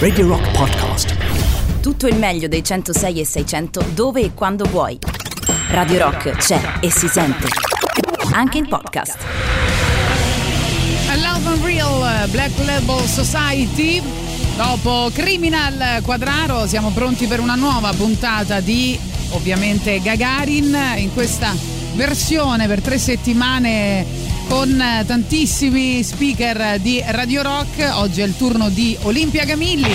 Radio Rock Podcast. Tutto il meglio dei 106 e 600 dove e quando vuoi. Radio Rock c'è e si sente. Anche in podcast. Love and Real Black Label Society. Dopo Criminal Quadraro siamo pronti per una nuova puntata di ovviamente Gagarin in questa versione per tre settimane con tantissimi speaker di Radio Rock. Oggi è il turno di Olimpia Camilli.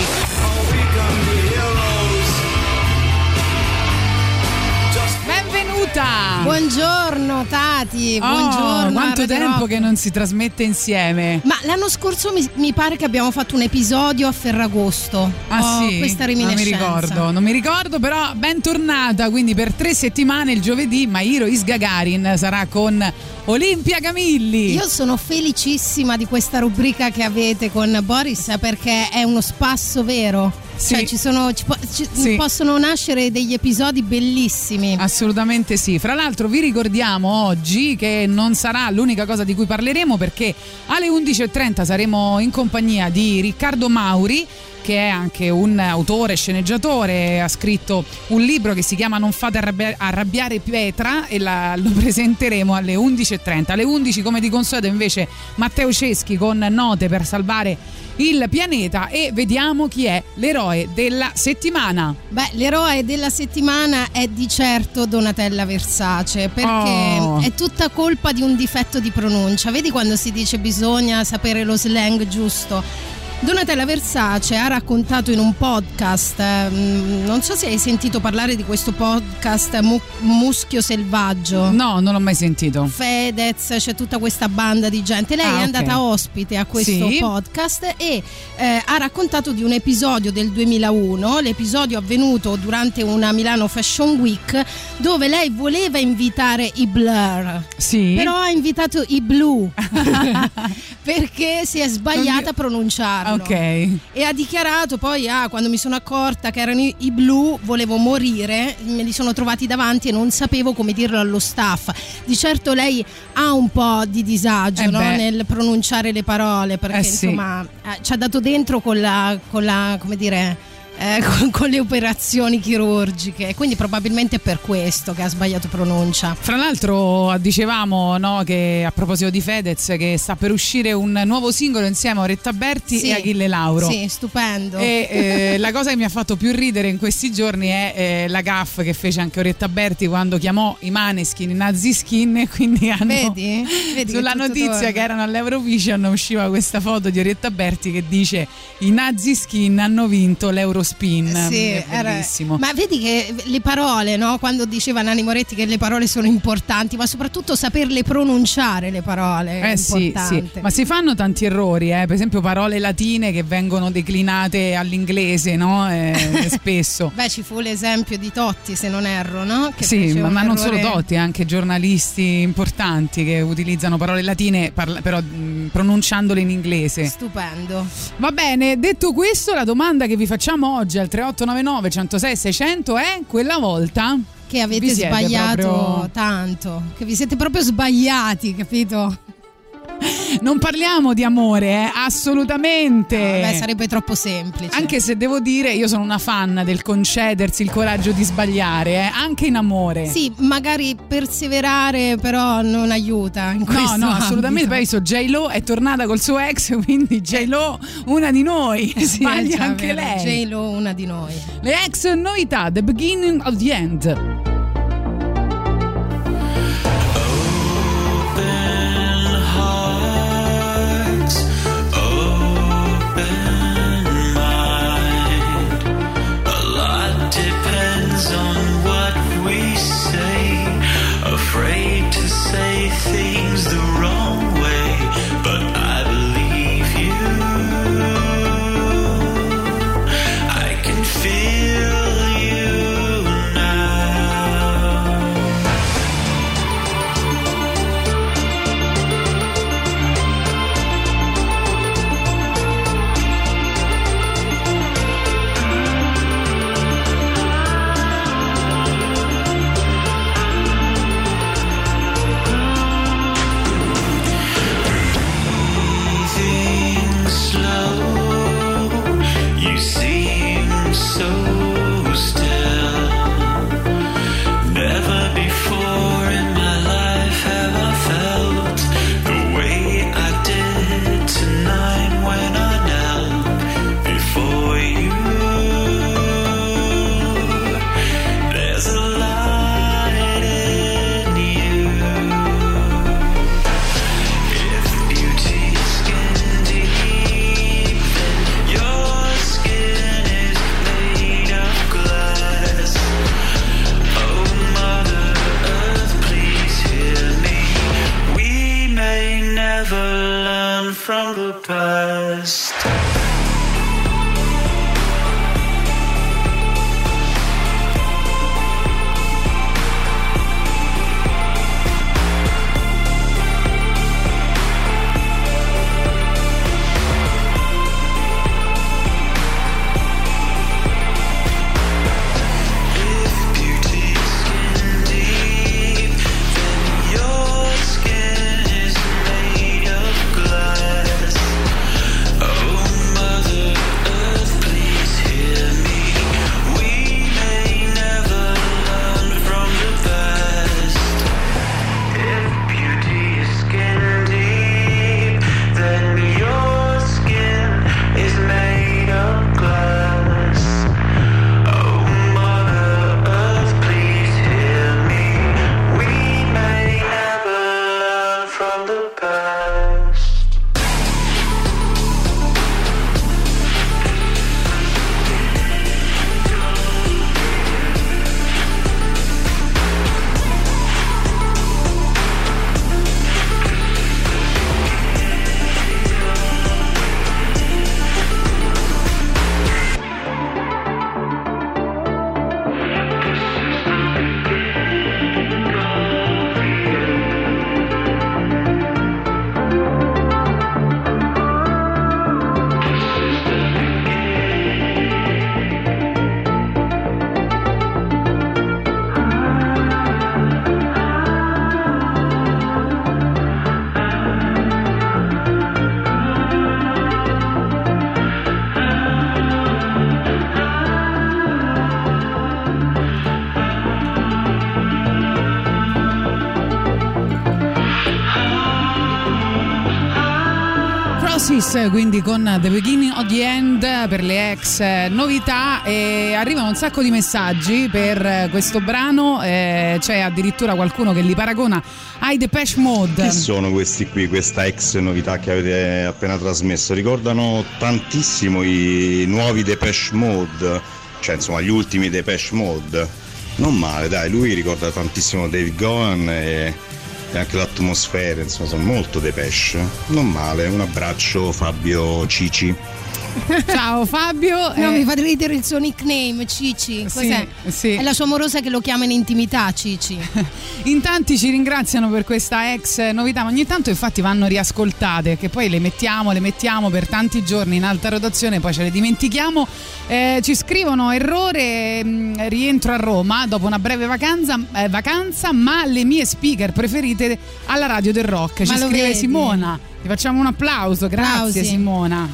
Benvenuta! Buongiorno Tati, Oh, buongiorno. quanto tempo Rock. che non si trasmette insieme. Ma l'anno scorso mi, mi pare che abbiamo fatto un episodio a Ferragosto. Ah Ho sì? questa non mi reminiscenza. ricordo, non mi ricordo, però bentornata, quindi per tre settimane il giovedì Mairo Is Gagarin sarà con Olimpia Camilli. Io sono felicissima di questa rubrica che avete con Boris perché è uno spasso vero. Sì. Cioè, ci sono, ci po- ci- Sì. possono nascere degli episodi bellissimi. Assolutamente sì. Fra l'altro vi ricordiamo oggi che non sarà l'unica cosa di cui parleremo perché alle 11.30 saremo in compagnia di Riccardo Mauri che è anche un autore, sceneggiatore, ha scritto un libro che si chiama Non fate arrabbia- arrabbiare Pietra e la- lo presenteremo alle 11.30. Alle 11 come di consueto invece Matteo Ceschi con Note per salvare il pianeta e vediamo chi è l'eroe della settimana. Beh, l'eroe della settimana è di certo Donatella Versace perché Oh. è tutta colpa di un difetto di pronuncia. Vedi quando si dice bisogna sapere lo slang giusto? Donatella Versace ha raccontato in un podcast, ehm, non so se hai sentito parlare di questo podcast Mu- Muschio Selvaggio. No, non l'ho mai sentito. Fedez, c'è tutta questa banda di gente. Lei Ah, è ok. andata ospite a questo Sì. podcast e eh, ha raccontato di un episodio del 2001, l'episodio avvenuto durante una Milano Fashion Week, dove lei voleva invitare i Blur. Sì. Però ha invitato i Blue perché si è sbagliata a pronunciarlo Ok. e ha dichiarato poi ah, quando mi sono accorta che erano i, i blu volevo morire me li sono trovati davanti e non sapevo come dirlo allo staff di certo lei ha un po' di disagio Eh no? nel pronunciare le parole perché Eh sì. insomma eh, ci ha dato dentro con la, con la come dire eh, con, con le operazioni chirurgiche quindi probabilmente è per questo che ha sbagliato pronuncia Fra l'altro dicevamo no, che a proposito di Fedez che sta per uscire un nuovo singolo insieme a Oretta Berti Sì. e Achille Lauro. sì stupendo E eh, la cosa che mi ha fatto più ridere in questi giorni è eh, la gaff che fece anche Oretta Berti quando chiamò i Maneskin i Nazi Skin e quindi hanno Vedi? Vedi che sulla tutto notizia torna. che erano all'Eurovision usciva questa foto di Oretta Berti che dice i Nazi Skin hanno vinto l'Eurospin Sì, è era- bellissimo Ma vedi che le parole, no? quando diceva Nani Moretti che le parole sono importanti, ma soprattutto saperle pronunciare le parole Eh sì, sì, ma si fanno tanti errori, eh? per esempio parole latine che vengono declinate all'inglese, no? Eh, spesso. Beh, ci fu l'esempio di Totti, se non erro, no? Che Sì, ma, ma non solo Totti, anche giornalisti importanti che utilizzano parole latine parla- però mh, pronunciandole in inglese. Stupendo. Va bene, detto questo, la domanda che vi facciamo oggi al 3899 106 600 è quella volta Che avete sbagliato proprio- tanto, che vi siete proprio sbagliati, capito? non parliamo di amore, eh? assolutamente. Beh, sarebbe troppo semplice. Anche se devo dire, io sono una fan del concedersi il coraggio di sbagliare, eh, anche in amore. Sì, magari perseverare però non aiuta in No, no, assolutamente. Poi so, J-Lo è tornata col suo ex, quindi J-Lo, una di noi. Sì, Sbaglia è già anche vero, lei. J-Lo, una di noi. Le ex novità, The Beginning of the End. Quindi con The Beginning of the End per le ex eh, novità e arrivano un sacco di messaggi per questo brano, eh, c'è addirittura qualcuno che li paragona ai Depeche Mode. Chi sono questi qui, questa ex novità che avete appena trasmesso? Ricordano tantissimo i nuovi Depeche Mode, cioè insomma gli ultimi Depeche Mode. Non male, dai, lui ricorda tantissimo David Gohan e e anche l'atmosfera, insomma, sono molto Depeche. Non male, un abbraccio Fabio Cici. Ciao Fabio. No, eh, mi fa ridere il suo nickname, Cici. Cos'è? Sì, sì. È la sua amorosa che lo chiama in intimità, Cici. In tanti ci ringraziano per questa ex novità, ma ogni tanto infatti vanno riascoltate, che poi le mettiamo, le mettiamo per tanti giorni in alta rotazione, poi ce le dimentichiamo. Eh, ci scrivono errore, mh, rientro a Roma dopo una breve vacanza, eh, vacanza, ma le mie speaker preferite alla radio del rock. Ci scrive vedi? Simona. Ti facciamo un applauso, grazie Applausi. Simona.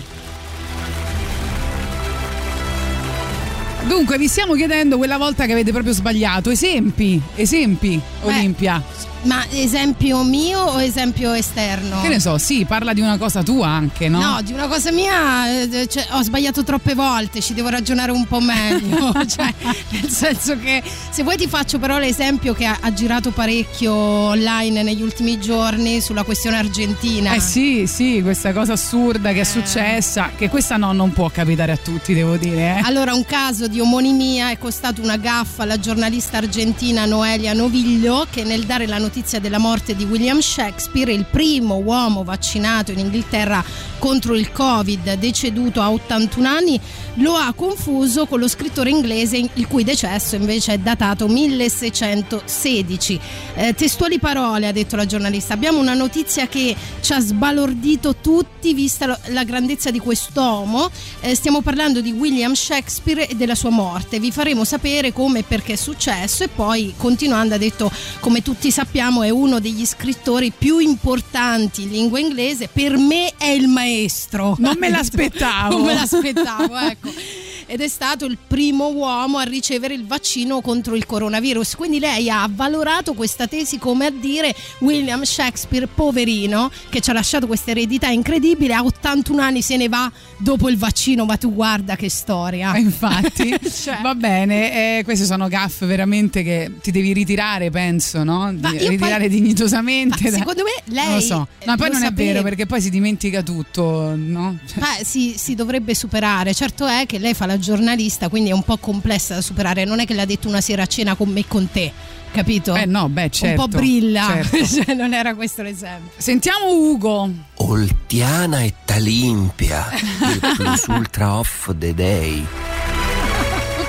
Dunque, vi stiamo chiedendo quella volta che avete proprio sbagliato. Esempi, esempi, Olimpia. Ma esempio mio o esempio esterno? Che ne so, sì, parla di una cosa tua anche, no? No, di una cosa mia eh, cioè, ho sbagliato troppe volte, ci devo ragionare un po' meglio. cioè, nel senso che se vuoi ti faccio però l'esempio che ha, ha girato parecchio online negli ultimi giorni sulla questione argentina. Eh sì, sì, questa cosa assurda che è successa, che questa no, non può capitare a tutti, devo dire. Eh. Allora, un caso di omonimia è costato una gaffa alla giornalista argentina Noelia Noviglio che nel dare la notizia della morte di William Shakespeare, il primo uomo vaccinato in Inghilterra contro il Covid, deceduto a 81 anni, lo ha confuso con lo scrittore inglese il cui decesso invece è datato 1616. Eh, testuali parole, ha detto la giornalista, abbiamo una notizia che ci ha sbalordito tutti vista la grandezza di quest'uomo. Eh, stiamo parlando di William Shakespeare e della sua morte. Vi faremo sapere come e perché è successo e poi continuando ha detto come tutti sappiamo è uno degli scrittori più importanti in lingua inglese, per me è il maestro. Non me l'aspettavo. Non me l'aspettavo, ecco. Ed è stato il primo uomo a ricevere il vaccino contro il coronavirus. Quindi lei ha valorato questa tesi come a dire William Shakespeare, poverino, che ci ha lasciato questa eredità incredibile, a 81 anni se ne va dopo il vaccino, ma tu guarda che storia. Eh, Infatti, Cioè. va bene, eh, queste sono gaffe veramente che ti devi ritirare, penso, no? Di- Ma ritirare poi- dignitosamente. Ma da- secondo me lei Non lo so. No, eh, poi lo non è sapeva. vero perché poi si dimentica tutto, no? Cioè, Ma si, si dovrebbe superare. Certo è che lei fa la giornalista, quindi è un po' complessa da superare. Non è che l'ha detto una sera a cena con me e con te, capito? Eh no, beh, certo. un po' brilla. certo. Cioè, non era questo l'esempio. Sentiamo Ugo. Oltiana e Talimpia, il plus ultra off the day.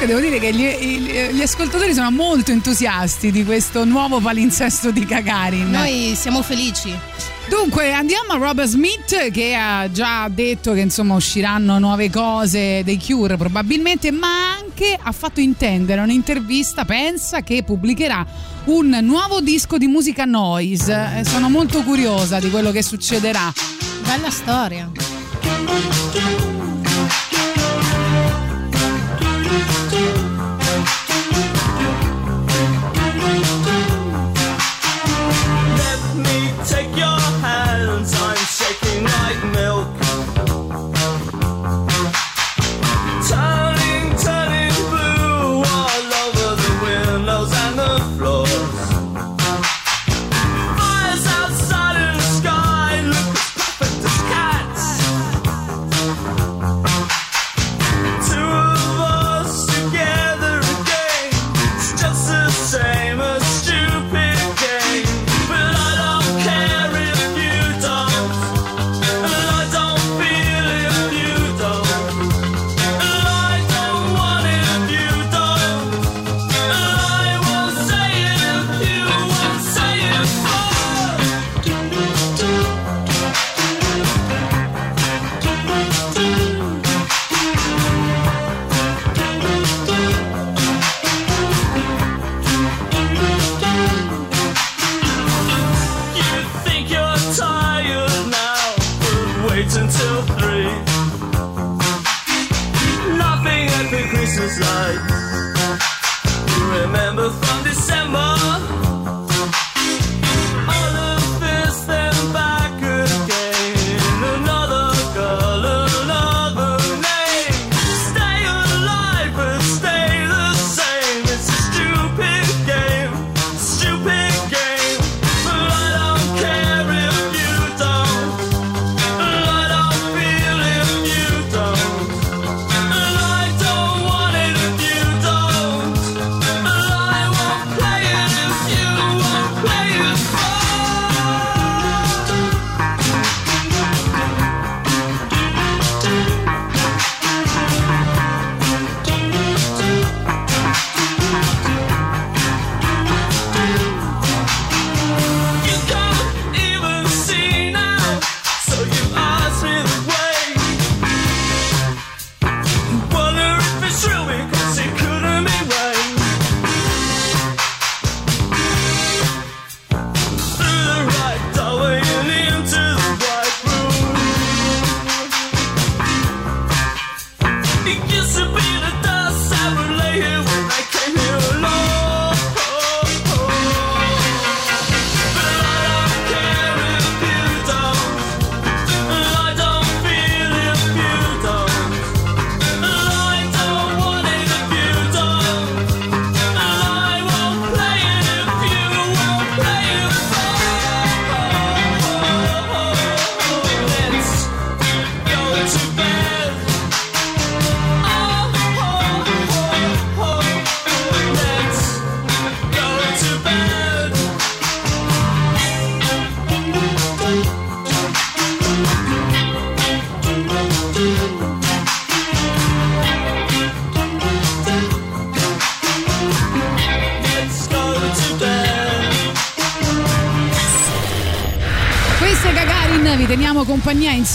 Comunque devo dire che gli, gli- ascoltatori sono molto entusiasti di questo nuovo palinsesto di Gagarin. Noi siamo felici. Dunque andiamo a Robert Smith che ha già detto che insomma usciranno nuove cose dei Cure probabilmente, ma anche ha fatto intendere un'intervista, pensa che pubblicherà un nuovo disco di musica noise. Eh, sono molto curiosa di quello che succederà. Bella storia.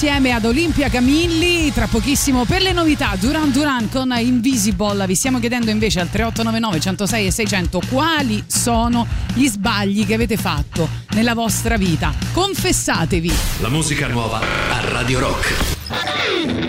Insieme ad Olimpia Camilli. Tra pochissimo per le novità Duran Duran con Invisible. Vi stiamo chiedendo invece al 3899 106 e 600 quali sono gli sbagli che avete fatto nella vostra vita. Confessatevi. La musica nuova a Radio Rock.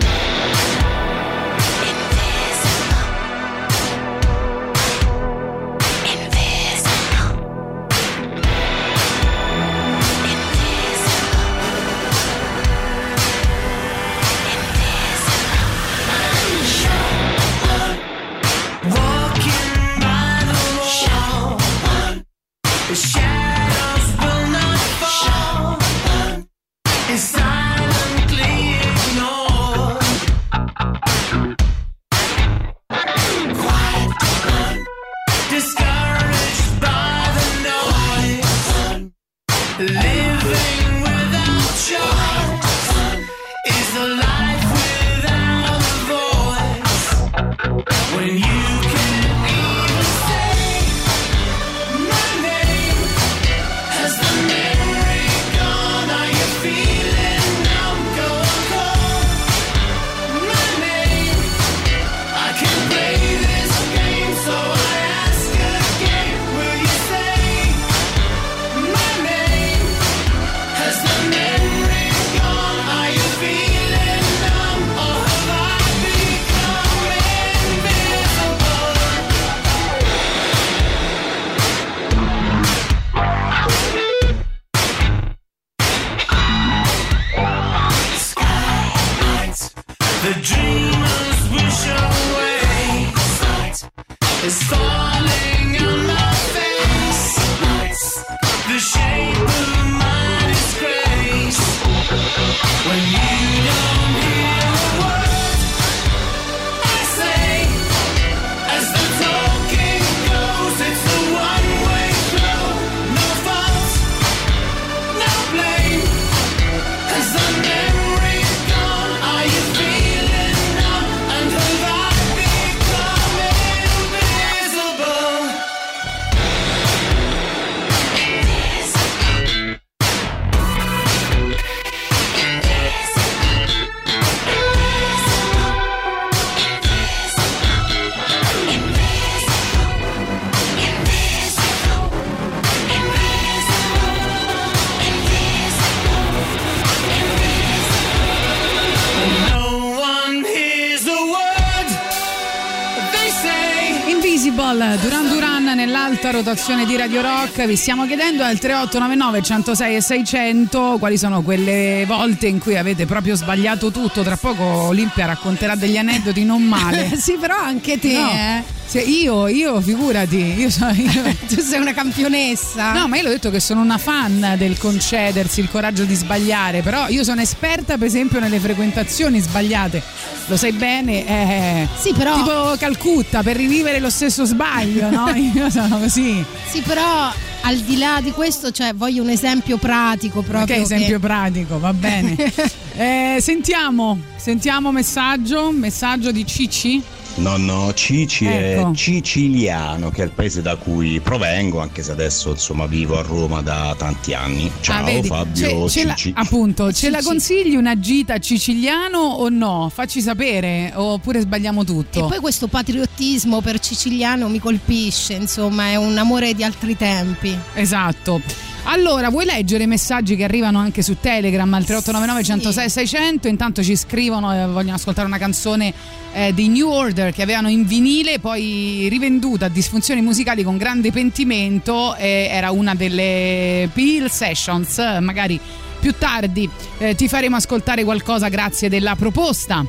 Rotazione di Radio Rock. Vi stiamo chiedendo al 3899 106 e 600 quali sono quelle volte in cui avete proprio sbagliato tutto. Tra poco Olimpia racconterà degli aneddoti non male. sì, però anche te, No. eh. Se io, io, figurati, io sono. io- Tu sei una campionessa. No, ma io l'ho detto che sono una fan del concedersi il coraggio di sbagliare, però io sono esperta per esempio nelle frequentazioni sbagliate. Lo sai bene, eh, Sì, però- tipo Calcutta per rivivere lo stesso sbaglio, no? Io sono così. Sì, però al di là di questo, cioè, voglio un esempio pratico proprio. Ok, esempio che- pratico, va bene. Eh, sentiamo, sentiamo messaggio, messaggio di Cici. No, no, Cici Ecco. è siciliano, che è il paese da cui provengo, anche se adesso insomma vivo a Roma da tanti anni. Ciao Ah, Fabio ce- ce la- Cici. appunto, ce la Cici. consigli una gita siciliano o no? Facci sapere, oppure sbagliamo tutto. E poi questo patriottismo per siciliano mi colpisce, insomma, è un amore di altri tempi. Esatto. Allora, vuoi leggere i messaggi che arrivano anche su Telegram al 3899 106 600? Intanto ci scrivono e vogliono ascoltare una canzone eh, di New Order che avevano in vinile, poi rivenduta a disfunzioni musicali con grande pentimento. e era una delle Peel Sessions. Magari più tardi eh, ti faremo ascoltare qualcosa grazie della proposta.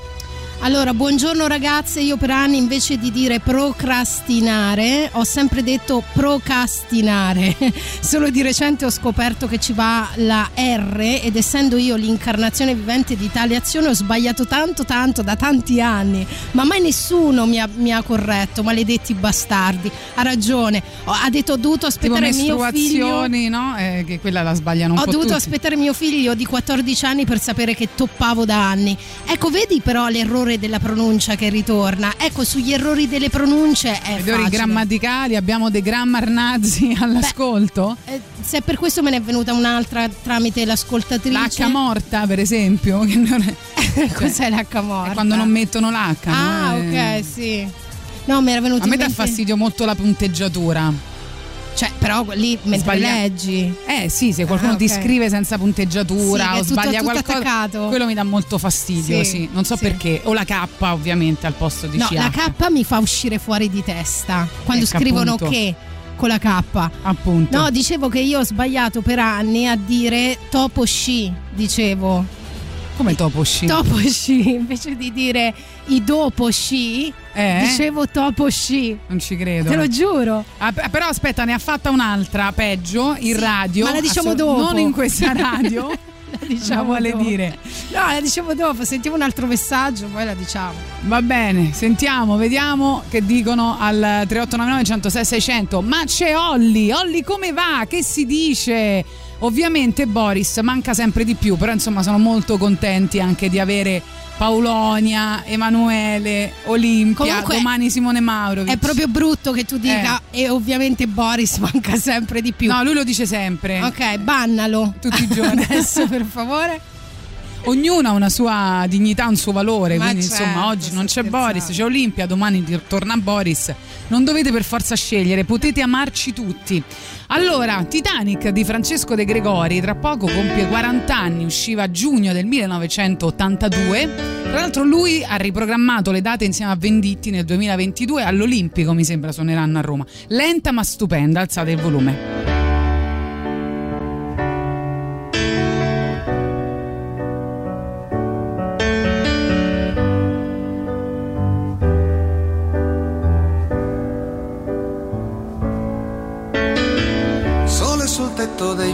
Allora, buongiorno ragazze, io per anni invece di dire procrastinare ho sempre detto procastinare. Solo di recente ho scoperto che ci va la R ed essendo io l'incarnazione vivente di tale azione ho sbagliato tanto tanto da tanti anni, ma mai nessuno mi ha, mi ha corretto, maledetti bastardi. Ha ragione, Ho- ha detto ho dovuto Tipo aspettare mio figlio no? Eh, che quella la sbagliano un ho po' dovuto tutti. aspettare mio figlio di 14 anni per sapere che toppavo da anni. Ecco, vedi però l'errore l'errore della pronuncia che ritorna. Ecco, sugli errori delle pronunce è Errori grammaticali, abbiamo dei grammar nazi all'ascolto? Eh, se per questo me ne è venuta un'altra tramite l'ascoltatrice. L'H morta, per esempio, che non è, Cos'è l'H morta? è quando non mettono l'H. Ah, no? Eh, ok, sì. No, mi era venuto A me dà mente- fastidio molto la punteggiatura. Cioè, però lì mentre Sbaglia- leggi. Eh sì, se qualcuno Ah, ti ok. scrive senza punteggiatura Sì, o sbaglia tutto qualcosa, attaccato. quello mi dà molto fastidio, Sì, sì. Non so perché. O la K ovviamente al posto di No, CH. la K mi fa uscire fuori di testa quando Ecco, scrivono appunto. che con la K. Appunto. No, dicevo che io ho sbagliato per anni a dire topo sci, dicevo. Come topo sci? Topo sci, invece di dire i dopo sci, Eh? dicevo topo sci. Non ci credo. Te lo giuro. Ah, però aspetta, ne ha fatta un'altra peggio in Sì, radio. ma la diciamo assolut- dopo. Non in questa radio. La diciamo vuole dopo. dire. No, la dicevo dopo, sentiamo un altro messaggio, poi la diciamo. Va bene, sentiamo, vediamo che dicono al 3899 106 600. Ma c'è Olli, Olli come va? Che si dice? Ovviamente Boris manca sempre di più, però insomma sono molto contenti anche di avere Paolonia, Emanuele, Olimpia, Comunque, domani Simone Maurovic. È proprio brutto che tu dica e ovviamente Boris manca sempre di più. No, lui lo dice sempre. Ok, bannalo. Tutti i giorni. Adesso per favore. Ognuno ha una sua dignità, un suo valore, Ma quindi certo, insomma oggi non c'è scherzando. Boris, c'è Olimpia, domani torna Boris. Non dovete per forza scegliere, potete amarci tutti. Allora, Titanic di Francesco De Gregori tra poco compie 40 anni, usciva a giugno del 1982. Tra l'altro lui ha riprogrammato le date insieme a Venditti nel 2022 all'Olimpico, mi sembra suoneranno a Roma. Lenta ma stupenda, alzate il volume.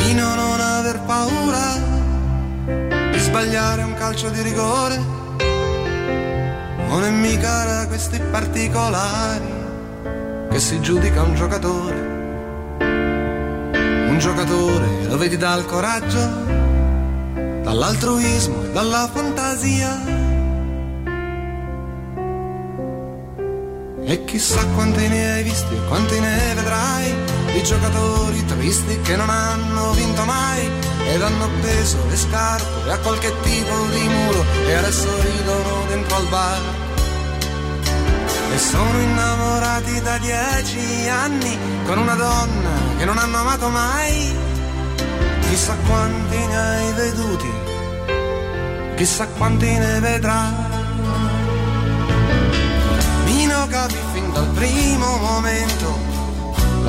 Ma Nino non aver paura di sbagliare un calcio di rigore. Non è mica da questi particolari che si giudica un giocatore. Un giocatore lo vedi dal coraggio, dall'altruismo e dalla fantasia. E chissà quanti ne hai visti e quanti ne vedrai di giocatori tristi che non hanno vinto mai ed hanno appeso le scarpe a qualche tipo di muro e adesso ridono dentro al bar. E sono innamorati da dieci anni con una donna che non hanno amato mai. Chissà quanti ne hai veduti, chissà quanti ne vedrai. Fin dal primo momento,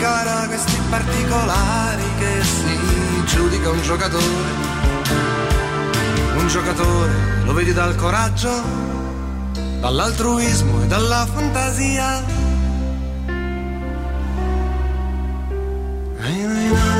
Da questi particolari che si giudica un giocatore. Un giocatore lo vedi dal coraggio, dall'altruismo e dalla fantasia. Il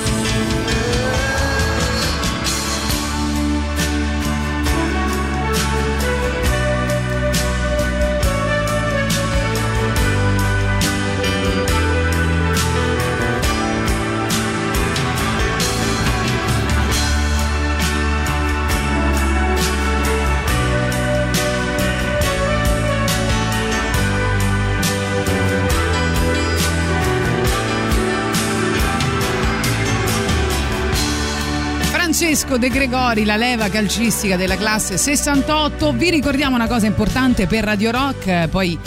Marco De Gregori, la leva calcistica della classe 68. Vi ricordiamo una cosa importante per Radio Rock, eh, poi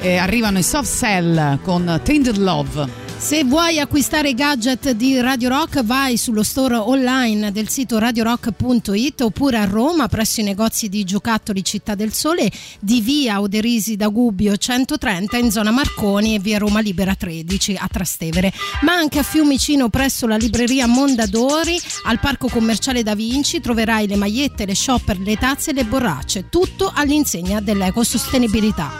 eh, arrivano i soft cell con Tainted Love. Se vuoi acquistare i gadget di Radio Rock vai sullo store online del sito radiorock.it oppure a Roma presso i negozi di giocattoli Città del Sole di via Oderisi da Gubbio 130 in zona Marconi e via Roma Libera 13 a Trastevere, ma anche a Fiumicino presso la libreria Mondadori al parco commerciale Da Vinci troverai le magliette, le shopper, le tazze e le borracce, tutto all'insegna dell'ecosostenibilità.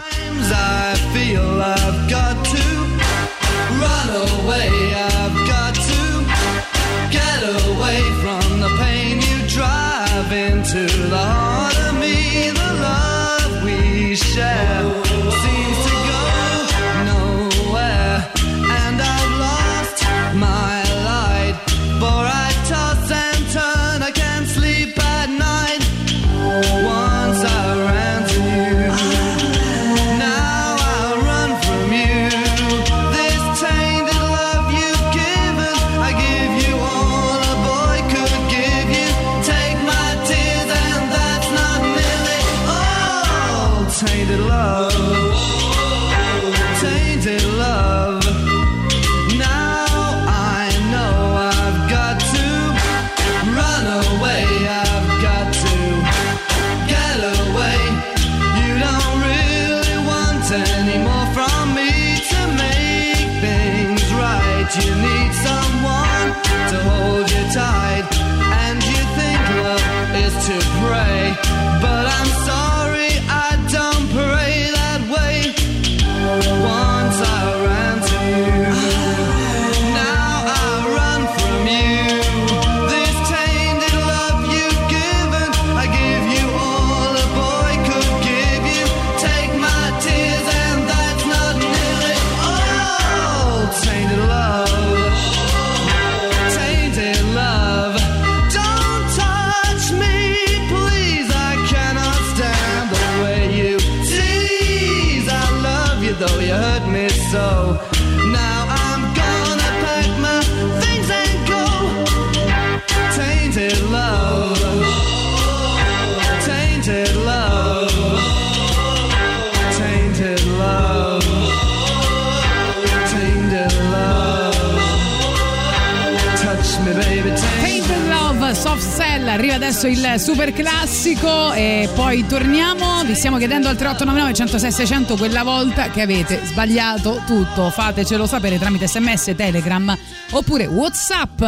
Adesso il super classico e poi torniamo. Vi stiamo chiedendo al 3899 106 600 quella volta che avete sbagliato tutto. Fatecelo sapere tramite sms, telegram oppure whatsapp.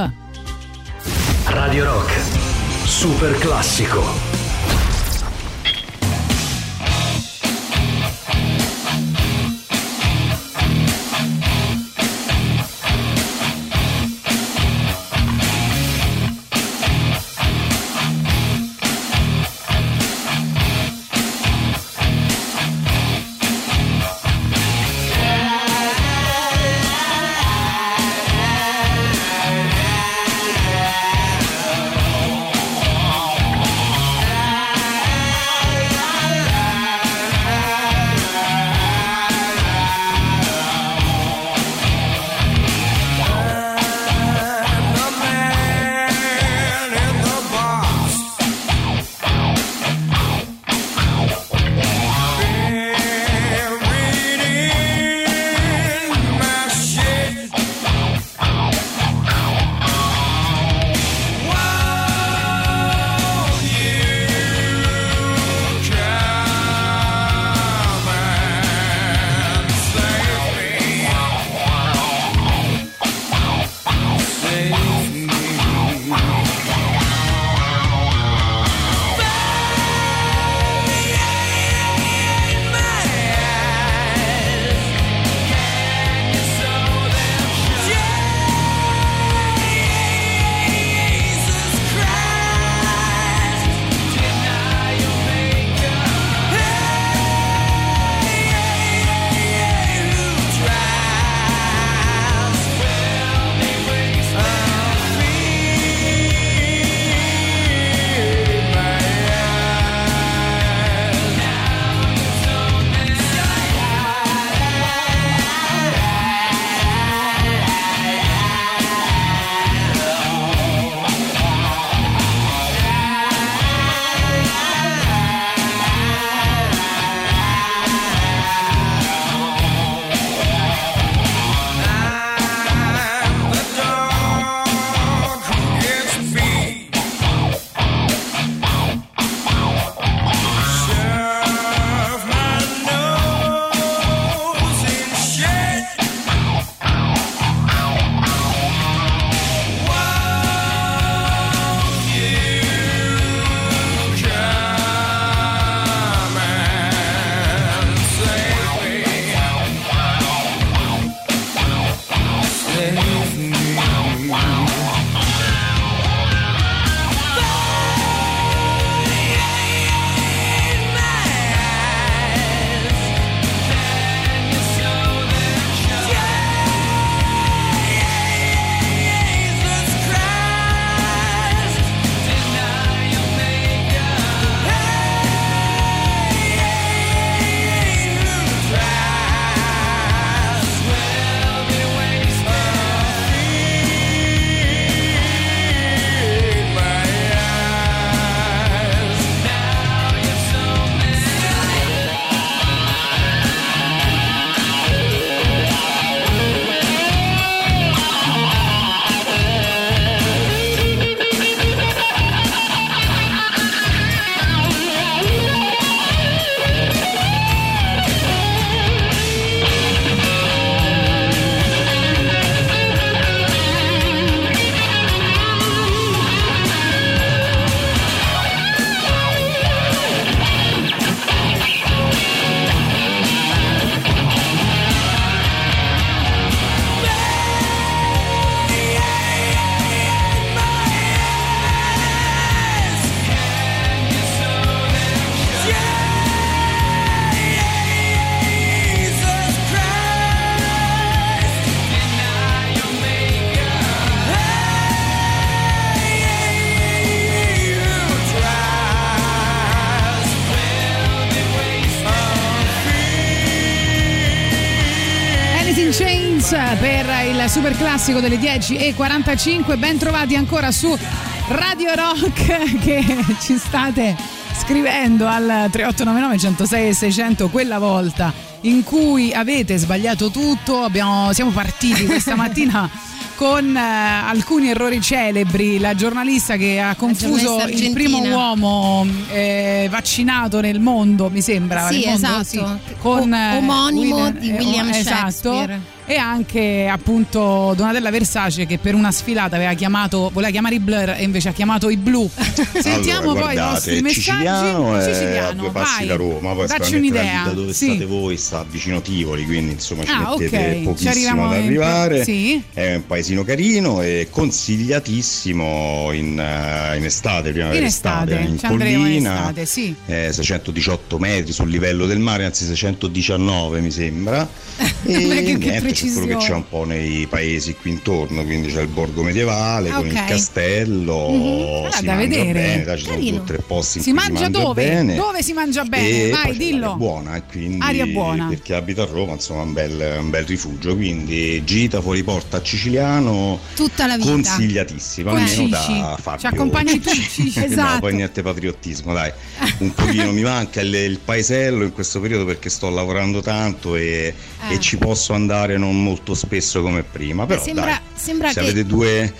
Radio Rock. Super classico. Classico delle 10.45. Ben trovati ancora su Radio Rock che ci state scrivendo al 3899 106 e 600 quella volta in cui avete sbagliato tutto. Abbiamo- siamo partiti questa mattina con eh, alcuni errori celebri. La giornalista che ha confuso il primo uomo eh, vaccinato nel mondo, mi sembra. Sì, mondo, esatto. sì, con O- eh, omonimo di William esatto, Shakespeare. E anche appunto Donatella Versace che per una sfilata aveva chiamato, voleva chiamare i Blur e invece ha chiamato i Blu. Sentiamo allora, poi i guardate, nostri messaggi. Siciliano è a Siciliano, due passi vai. da Roma, poi Dacci un'idea. da, dove Sì. state voi sta vicino Tivoli, quindi insomma ci Ah, mettete ok, ci pochissimo ad in- arrivare. sì. È un paesino carino e consigliatissimo in, eh, in estate, prima In estate, in andremo in collina. estate, sì. eh, 618 metri sul livello del mare, anzi 619 mi sembra. E niente, c'è quello che c'è un po' nei paesi qui intorno, quindi c'è il borgo medievale con Ok. il castello, Mhm. si Ah, da mangia vedere. bene, dai, ci sono due o tre posti Si mangia si dove? bene. Dove si mangia bene? Vai, dillo. buona, e quindi Aria buona. per chi abita a Roma, insomma, un bel, un bel rifugio. Quindi gita fuori porta a Siciliano, Tutta la vita. consigliatissima, Con almeno da Fabio. Ci accompagni tu, Cici. No, Esatto. poi niente patriottismo, dai. Un pochino mi manca il, il paesello in questo periodo perché sto lavorando tanto e, Eh. e ci posso andare non molto spesso come prima. Però Sembra- dai, sembra se che- avete due,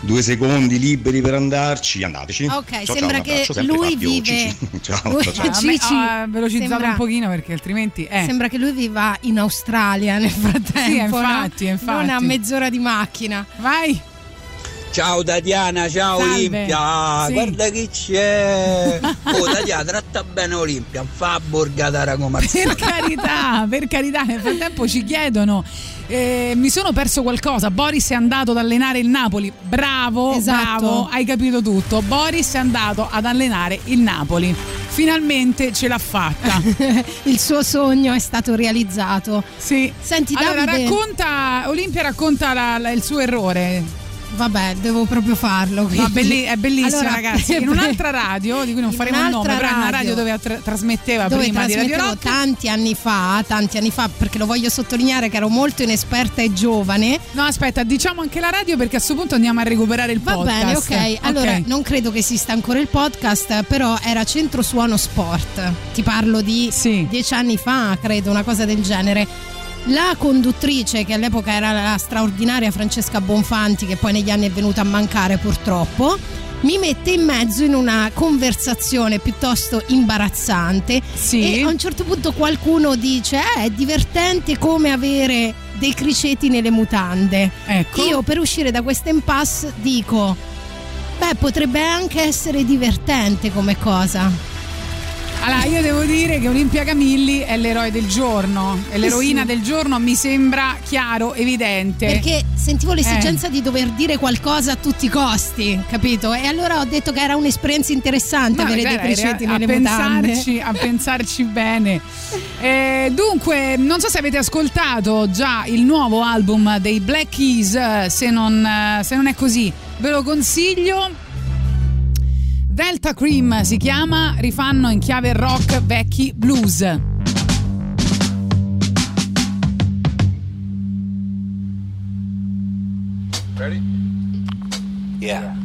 due secondi liberi per andarci, andateci. Ok, Ciao, ciao, sembra un che abbraccio lui Fabio, vive- Cici. Ciao, lui- ciao, ciao. Cici, ah, velocizzate sembra- un pochino perché altrimenti eh. Sembra che lui viva in Australia nel frattempo. Sì, no? infatti, infatti. Non a mezz'ora di macchina. Vai. Ciao Tatiana, ciao Salve. Olimpia, Sì. guarda chi c'è. Oh Tatiana, tratta bene Olimpia, fa borgatara come al Per carità, per carità, nel frattempo ci chiedono. eh, mi sono perso qualcosa. Boris è andato ad allenare il Napoli. Bravo, Esatto. bravo, hai capito tutto. Boris è andato ad allenare il Napoli. Finalmente ce l'ha fatta. Il suo sogno è stato realizzato. Sì. Senti, Allora, Davide. racconta, Olimpia racconta la- la- il suo errore. Vabbè, devo proprio farlo. Belli- è bellissima, Allora, ragazzi. In un'altra radio, di cui non faremo il nome, un'altra però è una radio. radio dove tra- trasmetteva dove prima di Radio Rock. tanti anni fa, tanti anni fa, perché lo voglio sottolineare che ero molto inesperta e giovane. No, aspetta, diciamo anche la radio perché a questo punto andiamo a recuperare il Va podcast. bene, ok. Allora, non credo che esista ancora il podcast, però era Centro Suono Sport. Ti parlo di Sì. dieci anni fa, credo, una cosa del genere. La conduttrice, che all'epoca era la straordinaria Francesca Bonfanti, che poi negli anni è venuta a mancare purtroppo, mi mette in mezzo in una conversazione piuttosto imbarazzante Sì. e a un certo punto qualcuno dice "Eh, è divertente come avere dei criceti nelle mutande. Ecco. Io per uscire da questo impasse dico, beh, potrebbe anche essere divertente come cosa. Allora, io devo dire che Olimpia Camilli è l'eroe del giorno. È l'eroina Sì. del giorno, mi sembra chiaro, evidente. Perché sentivo Eh. l'esigenza di dover dire qualcosa a tutti i costi, capito? E allora ho detto che era un'esperienza interessante No, avere dei a nelle mutande. pensarci, a pensarci bene. Eh, dunque, non so se avete ascoltato già il nuovo album dei Black Keys, eh, se non, eh, se non è così, ve lo consiglio. Delta Cream si chiama, rifanno in chiave rock vecchi blues. Yeah.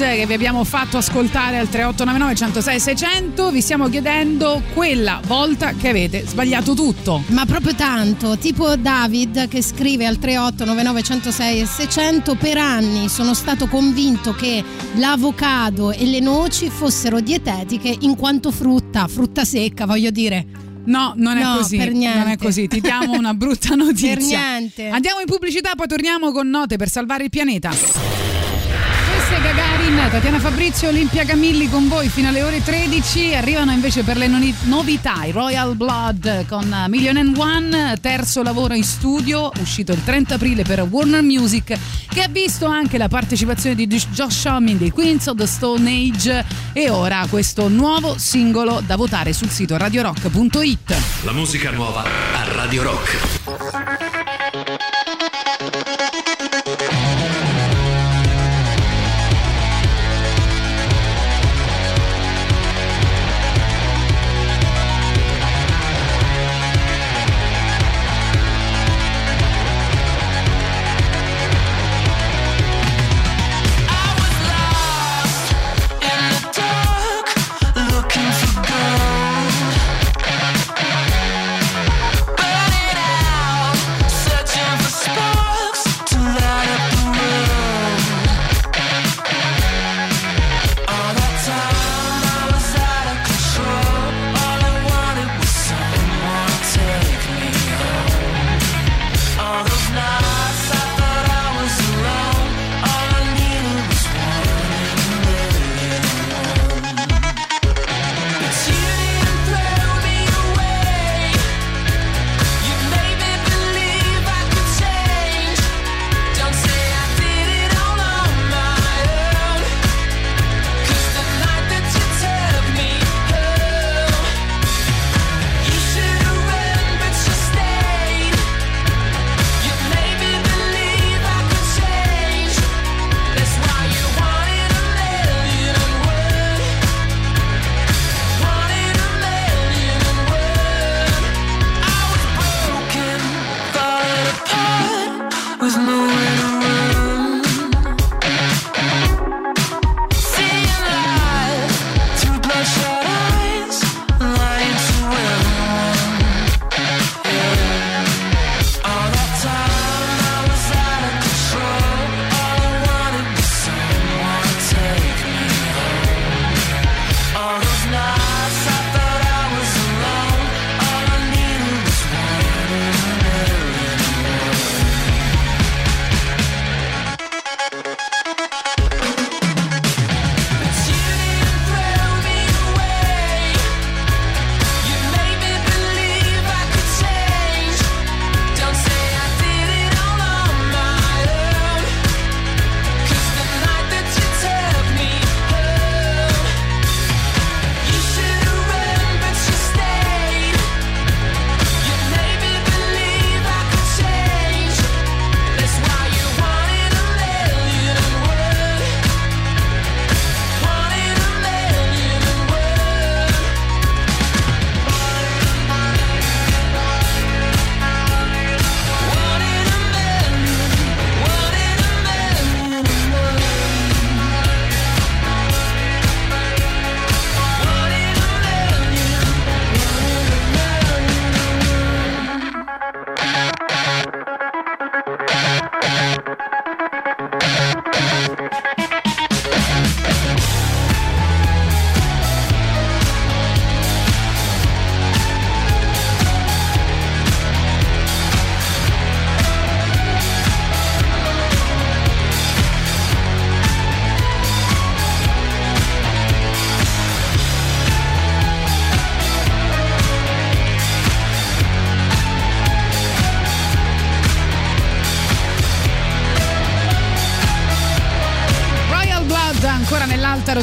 Che vi abbiamo fatto ascoltare al 3899 106 600. Vi stiamo chiedendo quella volta che avete sbagliato tutto. Ma proprio tanto, tipo David che scrive al 3899 106 e 600 per anni sono stato convinto che l'avocado e le noci fossero dietetiche in quanto frutta, frutta secca, voglio dire. No, non è No, così. per niente. Non è così. Ti diamo una brutta notizia. Per niente. Andiamo in pubblicità, poi torniamo con note per salvare il pianeta. Gagarin, Tatiana Fabrizio, Olimpia Camilli con voi fino alle ore 13. Arrivano invece per le novità i Royal Blood con Million and One, terzo lavoro in studio, uscito il 30 aprile per Warner Music, che ha visto anche la partecipazione di Josh Homme dei Queens of the Stone Age e ora questo nuovo singolo da votare sul sito radiorock.it. La musica nuova a Radio Rock.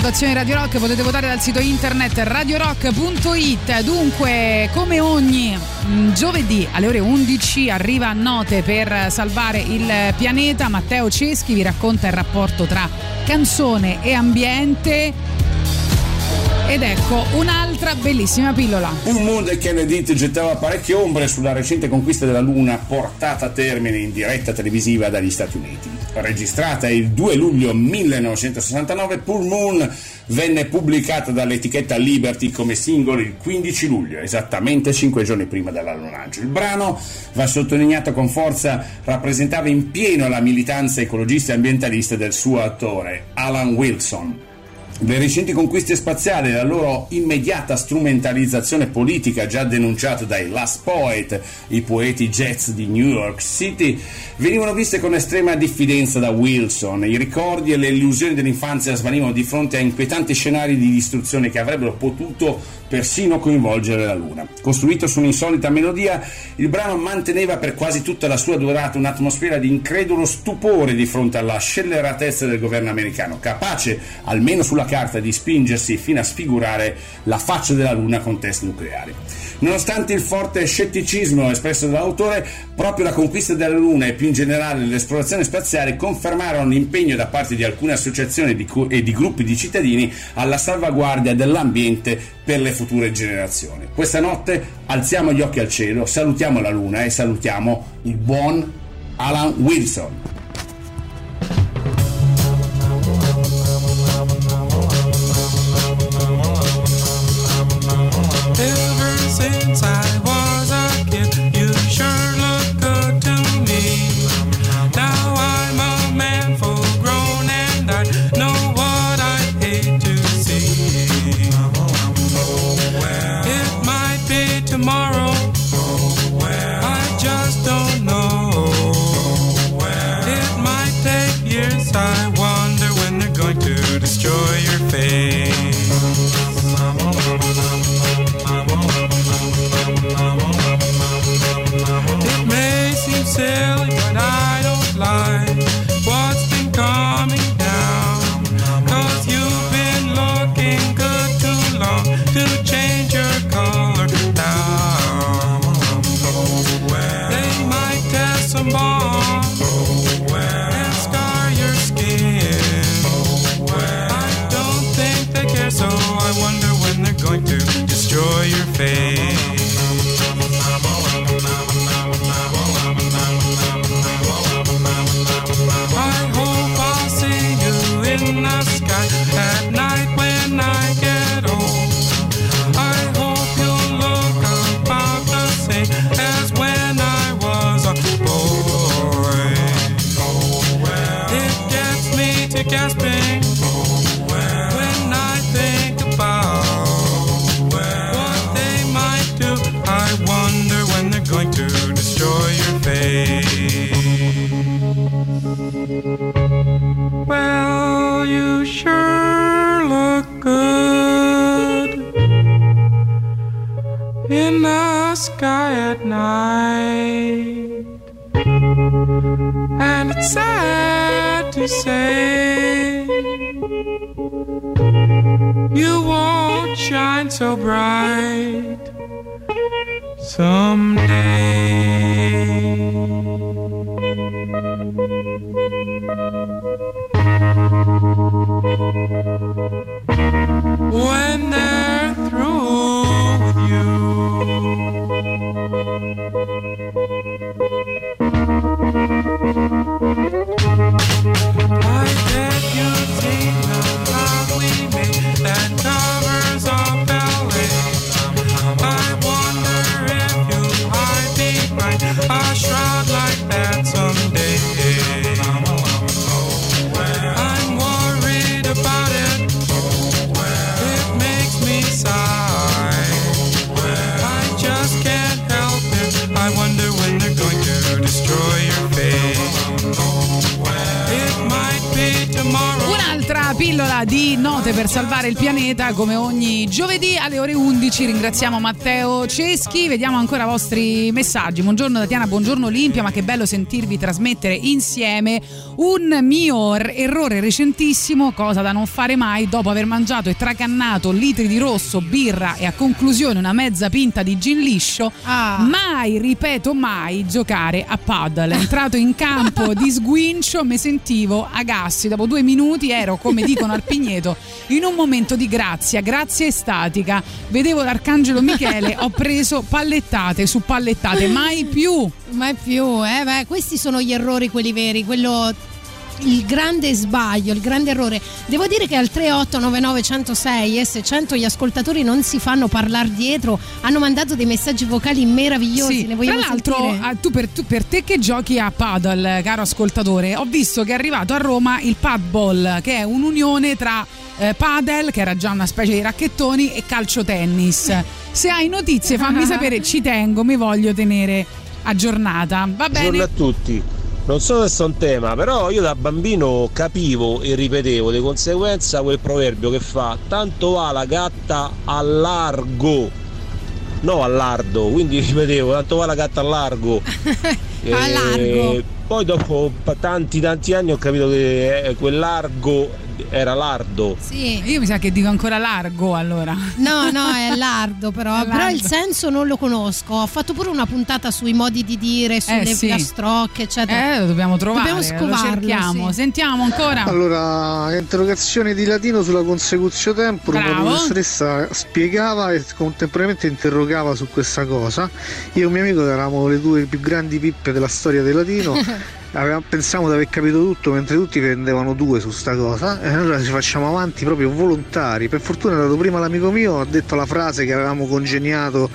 Rotazione Radio Rock, potete votare dal sito internet radiorock.it. Dunque, come ogni mm, giovedì alle ore 11 arriva a note per salvare il pianeta. Matteo Ceschi vi racconta il rapporto tra canzone e ambiente. Ed ecco un'altra bellissima pillola. Un moon del Kennedy gettava parecchie ombre sulla recente conquista della Luna portata a termine in diretta televisiva dagli Stati Uniti. Registrata il 2 luglio 1969, Full Moon venne pubblicata dall'etichetta Liberty come singolo il 15 luglio, esattamente 5 giorni prima dell'allunaggio. Il brano, va sottolineato con forza, rappresentava in pieno la militanza ecologista e ambientalista del suo autore, Alan Wilson. Le recenti conquiste spaziali e la loro immediata strumentalizzazione politica già denunciate dai Last Poet, i poeti jazz di New York City, venivano viste con estrema diffidenza da Wilson. I ricordi e le illusioni dell'infanzia svanivano di fronte a inquietanti scenari di distruzione che avrebbero potuto persino coinvolgere la Luna. Costruito su un'insolita melodia, il brano manteneva per quasi tutta la sua durata un'atmosfera di incredulo stupore di fronte alla scelleratezza del governo americano, capace, almeno sulla carta, di spingersi fino a sfigurare la faccia della Luna con test nucleari. Nonostante il forte scetticismo espresso dall'autore, proprio la conquista della Luna e più in generale l'esplorazione spaziale confermarono l'impegno da parte di alcune associazioni e di gruppi di cittadini alla salvaguardia dell'ambiente per le future generazioni. Questa notte alziamo gli occhi al cielo, salutiamo la Luna e salutiamo il buon Alan Wilson. Say you won't shine so bright someday. Note per salvare il pianeta come ogni giovedì alle ore 11. Ringraziamo Matteo Ceschi, vediamo ancora i vostri messaggi. Buongiorno Tatiana, buongiorno Olimpia, ma che bello sentirvi trasmettere insieme un mio er- errore recentissimo, cosa da non fare mai, dopo aver mangiato e tracannato litri di rosso, birra e a conclusione una mezza pinta di gin liscio, mai, ripeto mai, giocare a paddle. Entrato in campo di sguincio, mi sentivo a gassi, dopo due minuti ero ero, come dicono al Pigneto, in un momento di grazia, grazia estatica. Vedevo l'arcangelo Michele, ho preso pallettate su pallettate, mai più. Mai più, eh? Beh, questi sono gli errori, quelli veri, quello il grande sbaglio, il grande errore. Devo dire che al 3899 106 e 600 gli ascoltatori non si fanno parlare dietro, hanno mandato dei messaggi vocali meravigliosi. Sì, ne vogliamo tra l'altro, ah, tu per, tu- per te che giochi a paddle, caro ascoltatore, ho visto che è arrivato a Roma il padball, che è un'unione tra eh, paddle, che era già una specie di racchettoni, e calcio tennis. Se hai notizie, fammi sapere, ci tengo, mi voglio tenere aggiornata. Va Buongiorno bene? a tutti. Non so se è un tema, però io da bambino capivo e ripetevo di conseguenza quel proverbio che fa tanto va la gatta al largo, no al lardo, quindi ripetevo tanto va la gatta al largo. A largo. Poi dopo tanti tanti anni ho capito che eh, quel largo era lardo. Sì. Io mi sa che dico ancora largo allora. No, no, è lardo però. È Però lardo. il senso non lo conosco. Ho fatto pure una puntata sui modi di dire, sulle Eh, sì. filastrocche, eccetera. Eh, lo dobbiamo trovare, Dobbiamo lo scovarlo, cerchiamo. sì. Sentiamo ancora. Allora, interrogazione di latino sulla consecutio temporum, la professoressa spiegava e contemporaneamente interrogava su questa cosa. Io e un mio amico eravamo le due più grandi pippe della storia del latino. Avevamo, pensavamo di aver capito tutto mentre tutti prendevano due su sta cosa e allora ci facciamo avanti proprio volontari per fortuna è andato prima l'amico mio ha detto la frase che avevamo congegnato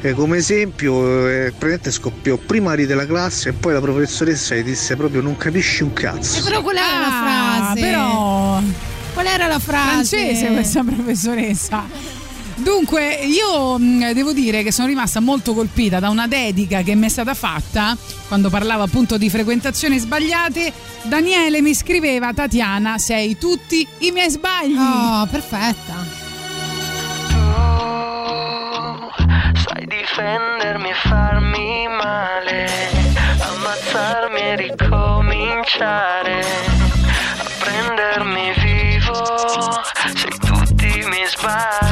eh, come esempio e praticamente scoppiò prima ride la classe e poi la professoressa gli disse proprio non capisci un cazzo Eh, però qual era la Ah, frase? però Qual era la frase? francese questa professoressa. Dunque, io mh, devo dire che sono rimasta molto colpita da una dedica che mi è stata fatta quando parlavo appunto di frequentazioni sbagliate. Daniele mi scriveva: Tatiana, sei tutti i miei sbagli. Oh, perfetta. Sai difendermi e farmi male, ammazzarmi e ricominciare, a prendermi vivo, sei tutti i miei sbagli.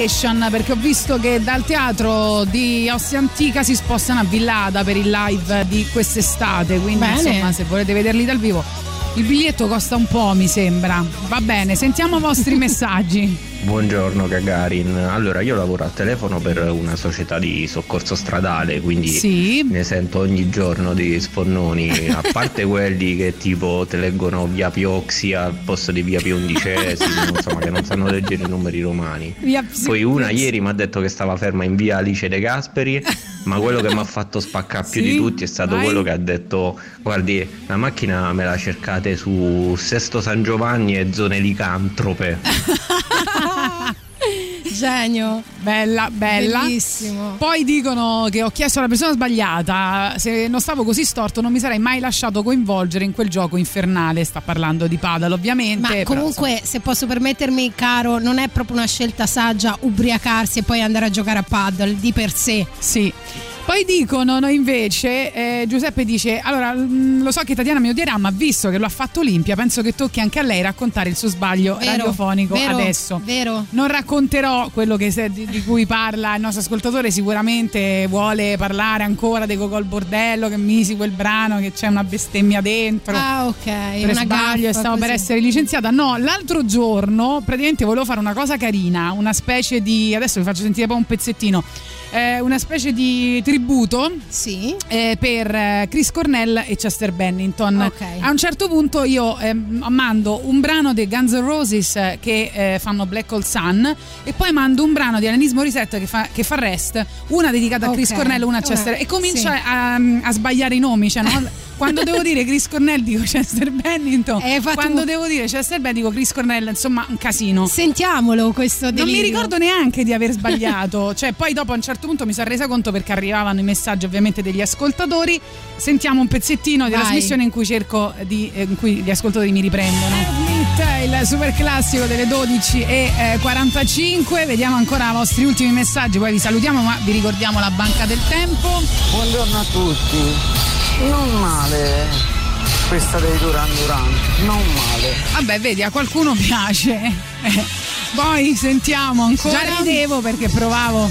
Location perché ho visto che dal teatro di Ostia Antica si spostano a Villada per il live di quest'estate. Quindi Bene. insomma, se volete vederli dal vivo, il biglietto costa un po', mi sembra. Va bene, sentiamo i vostri messaggi. Buongiorno Gagarin, allora io lavoro al telefono per una società di soccorso stradale, quindi Sì. ne sento ogni giorno di sfonnoni, a parte quelli che tipo te leggono via Pioxi al posto di via Pio undicesimo, insomma che non sanno leggere i numeri romani. Poi una ieri mi ha detto che stava ferma in via Alice De Gasperi, ma quello che mi ha fatto spaccare più Sì? di tutti è stato Vai. quello che ha detto guardi la macchina me la cercate su Sesto San Giovanni e zone licantrope. Genio. Bella, bella. Bellissimo. Poi dicono che ho chiesto alla persona sbagliata. Se non stavo così storto, non mi sarei mai lasciato coinvolgere in quel gioco infernale. Sta parlando di Padal, ovviamente. Ma però, comunque, se posso permettermi, caro, non è proprio una scelta saggia ubriacarsi e poi andare a giocare a paddle di per sé. Sì. Poi dicono no, invece, eh, Giuseppe dice, allora mh, lo so che Tatiana mi odierà, ma visto che lo ha fatto Olimpia, penso che tocchi anche a lei raccontare il suo sbaglio Vero, radiofonico vero, adesso. Vero. Non racconterò quello che se- di, di cui parla il nostro ascoltatore, sicuramente vuole parlare ancora dei Gogol Bordello, che misi quel brano, che c'è una bestemmia dentro. Ah, ok. per una sbaglio e stavo per così. essere licenziata. No, l'altro giorno praticamente volevo fare una cosa carina, una specie di. Adesso vi faccio sentire poi un pezzettino. Eh, una specie di tributo Sì. eh, per eh, Chris Cornell e Chester Bennington. Ok. A un certo punto io ehm, mando un brano dei Guns N' Roses eh, che eh, fanno Black Hole Sun e poi mando un brano di Alanis Morissette che fa, che fa Rest, una dedicata a Chris. Cornell e una a Eh, Chester e comincio sì. a, a sbagliare i nomi. Cioè, no? Quando devo dire Chris Cornell dico Chester Bennington, Eh, quando devo dire Chester Bennington dico Chris Cornell, insomma un casino. Sentiamolo questo Non mi delirio. ricordo neanche di aver sbagliato, cioè poi dopo a un certo punto mi sono resa conto perché arrivavano i messaggi ovviamente degli ascoltatori. Sentiamo un pezzettino di Vai. trasmissione in cui cerco di in cui gli ascoltatori mi riprendono. Il super classico delle 12 e eh, 45. Vediamo ancora i vostri ultimi messaggi, poi vi salutiamo, ma vi ricordiamo la banca del tempo. Buongiorno a tutti. Non male questa dei Duran Duran, non male. Vabbè, vedi, a qualcuno piace. Eh, Poi sentiamo ancora. Già ridevo perché provavo.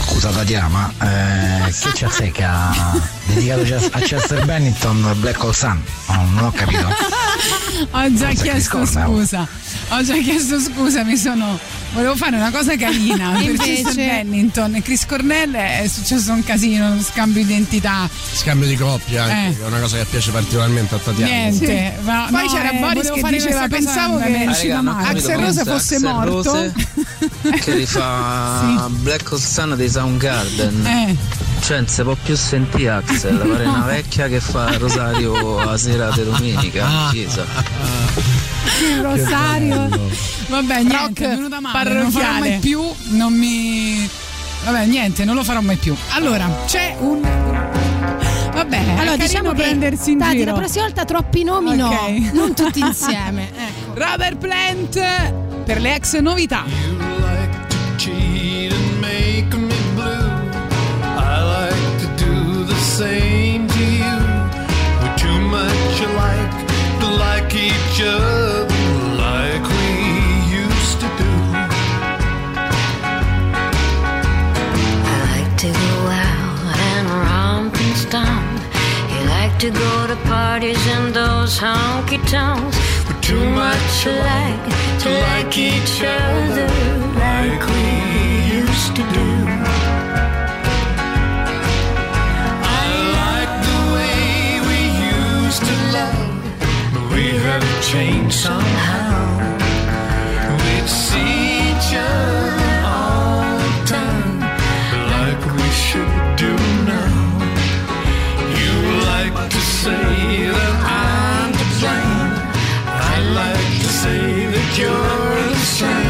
Scusa Tatiana, ma eh, che ci azzecca dedicato a Chester Bennington Black Hole Sun? No, non ho capito. Ho già chiesto Cornell. scusa. Ho già chiesto scusa, mi sono. Volevo fare una cosa carina per Invece- Bennington e Chris Cornell è successo un casino, uno scambio di identità. Scambio di coppia, anche, Eh. è una cosa che piace particolarmente a Tatiana. Niente. Ma Poi no, c'era eh, Boris che diceva pensavo ma che Ah, raga, capito, Axel Rose fosse Axel morto. Rose che rifà Black Hole Sun dei Soundgarden. Eh. Cioè, non si può più sentire Axel, pare una vecchia che fa rosario a sera di domenica in chiesa. Sì, Rosario. Vabbè, niente, è venuta male. Non lo farò mai più. Non mi. Vabbè, niente, non lo farò mai più. Allora, c'è un. Vabbè, Allora, diciamo prendersi in Tati, giro. la prossima volta troppi nomi Ok. no, non tutti insieme. Ecco. Robert Plant per le ex novità. cheat and make me blue. I like to do the same to to go to parties in those honky tonks. We're too much alike to like each other like we used to do. I like the way we used to love, but we had to change somehow. We'd see each other say that I'm to blame. I like to say that you're the same.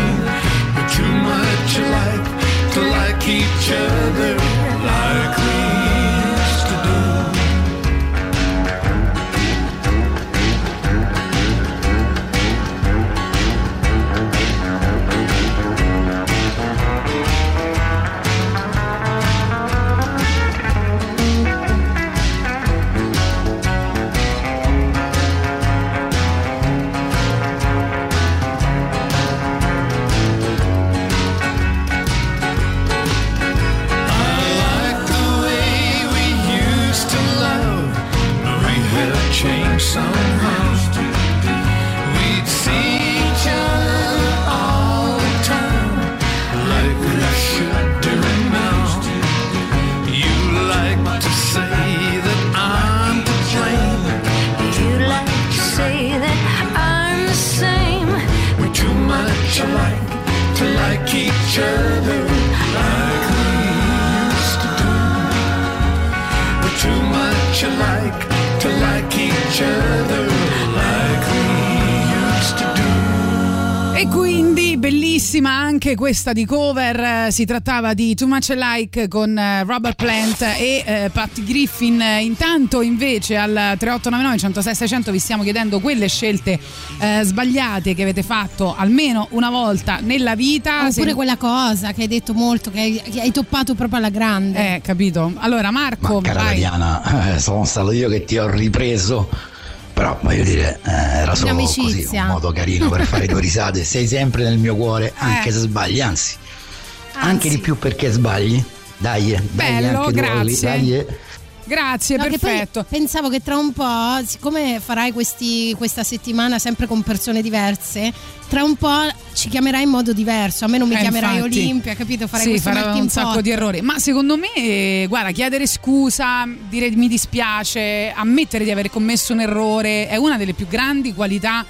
Bellissima anche questa di cover, eh, si trattava di Too Much Alike con eh, Robert Plant e eh, Pat Griffin. Intanto invece al 3899 106 600 vi stiamo chiedendo quelle scelte eh, sbagliate che avete fatto almeno una volta nella vita. Oppure Se- quella cosa che hai detto molto, che hai, che hai toppato proprio alla grande. Eh, capito. Allora Marco, Cara vai. Tatiana, eh, sono stato io che ti ho ripreso. Però voglio dire, eh, era solo così, un modo carino per fare due risate. Sei sempre nel mio cuore, anche Eh. se sbagli, anzi, anche di più perché sbagli. Dai, eh, dai Bello, anche tu, grazie. dai. Grazie, No, che perfetto. pensavo che tra un po', siccome farai questi, questa settimana sempre con persone diverse, tra un po' ci chiamerai in modo diverso. A me non mi Eh, chiamerai infatti. Olimpia, capito? Farai sì, questo farò un sacco pot. di errori. Ma secondo me, eh, guarda, chiedere scusa, dire mi dispiace, ammettere di aver commesso un errore è una delle più grandi qualità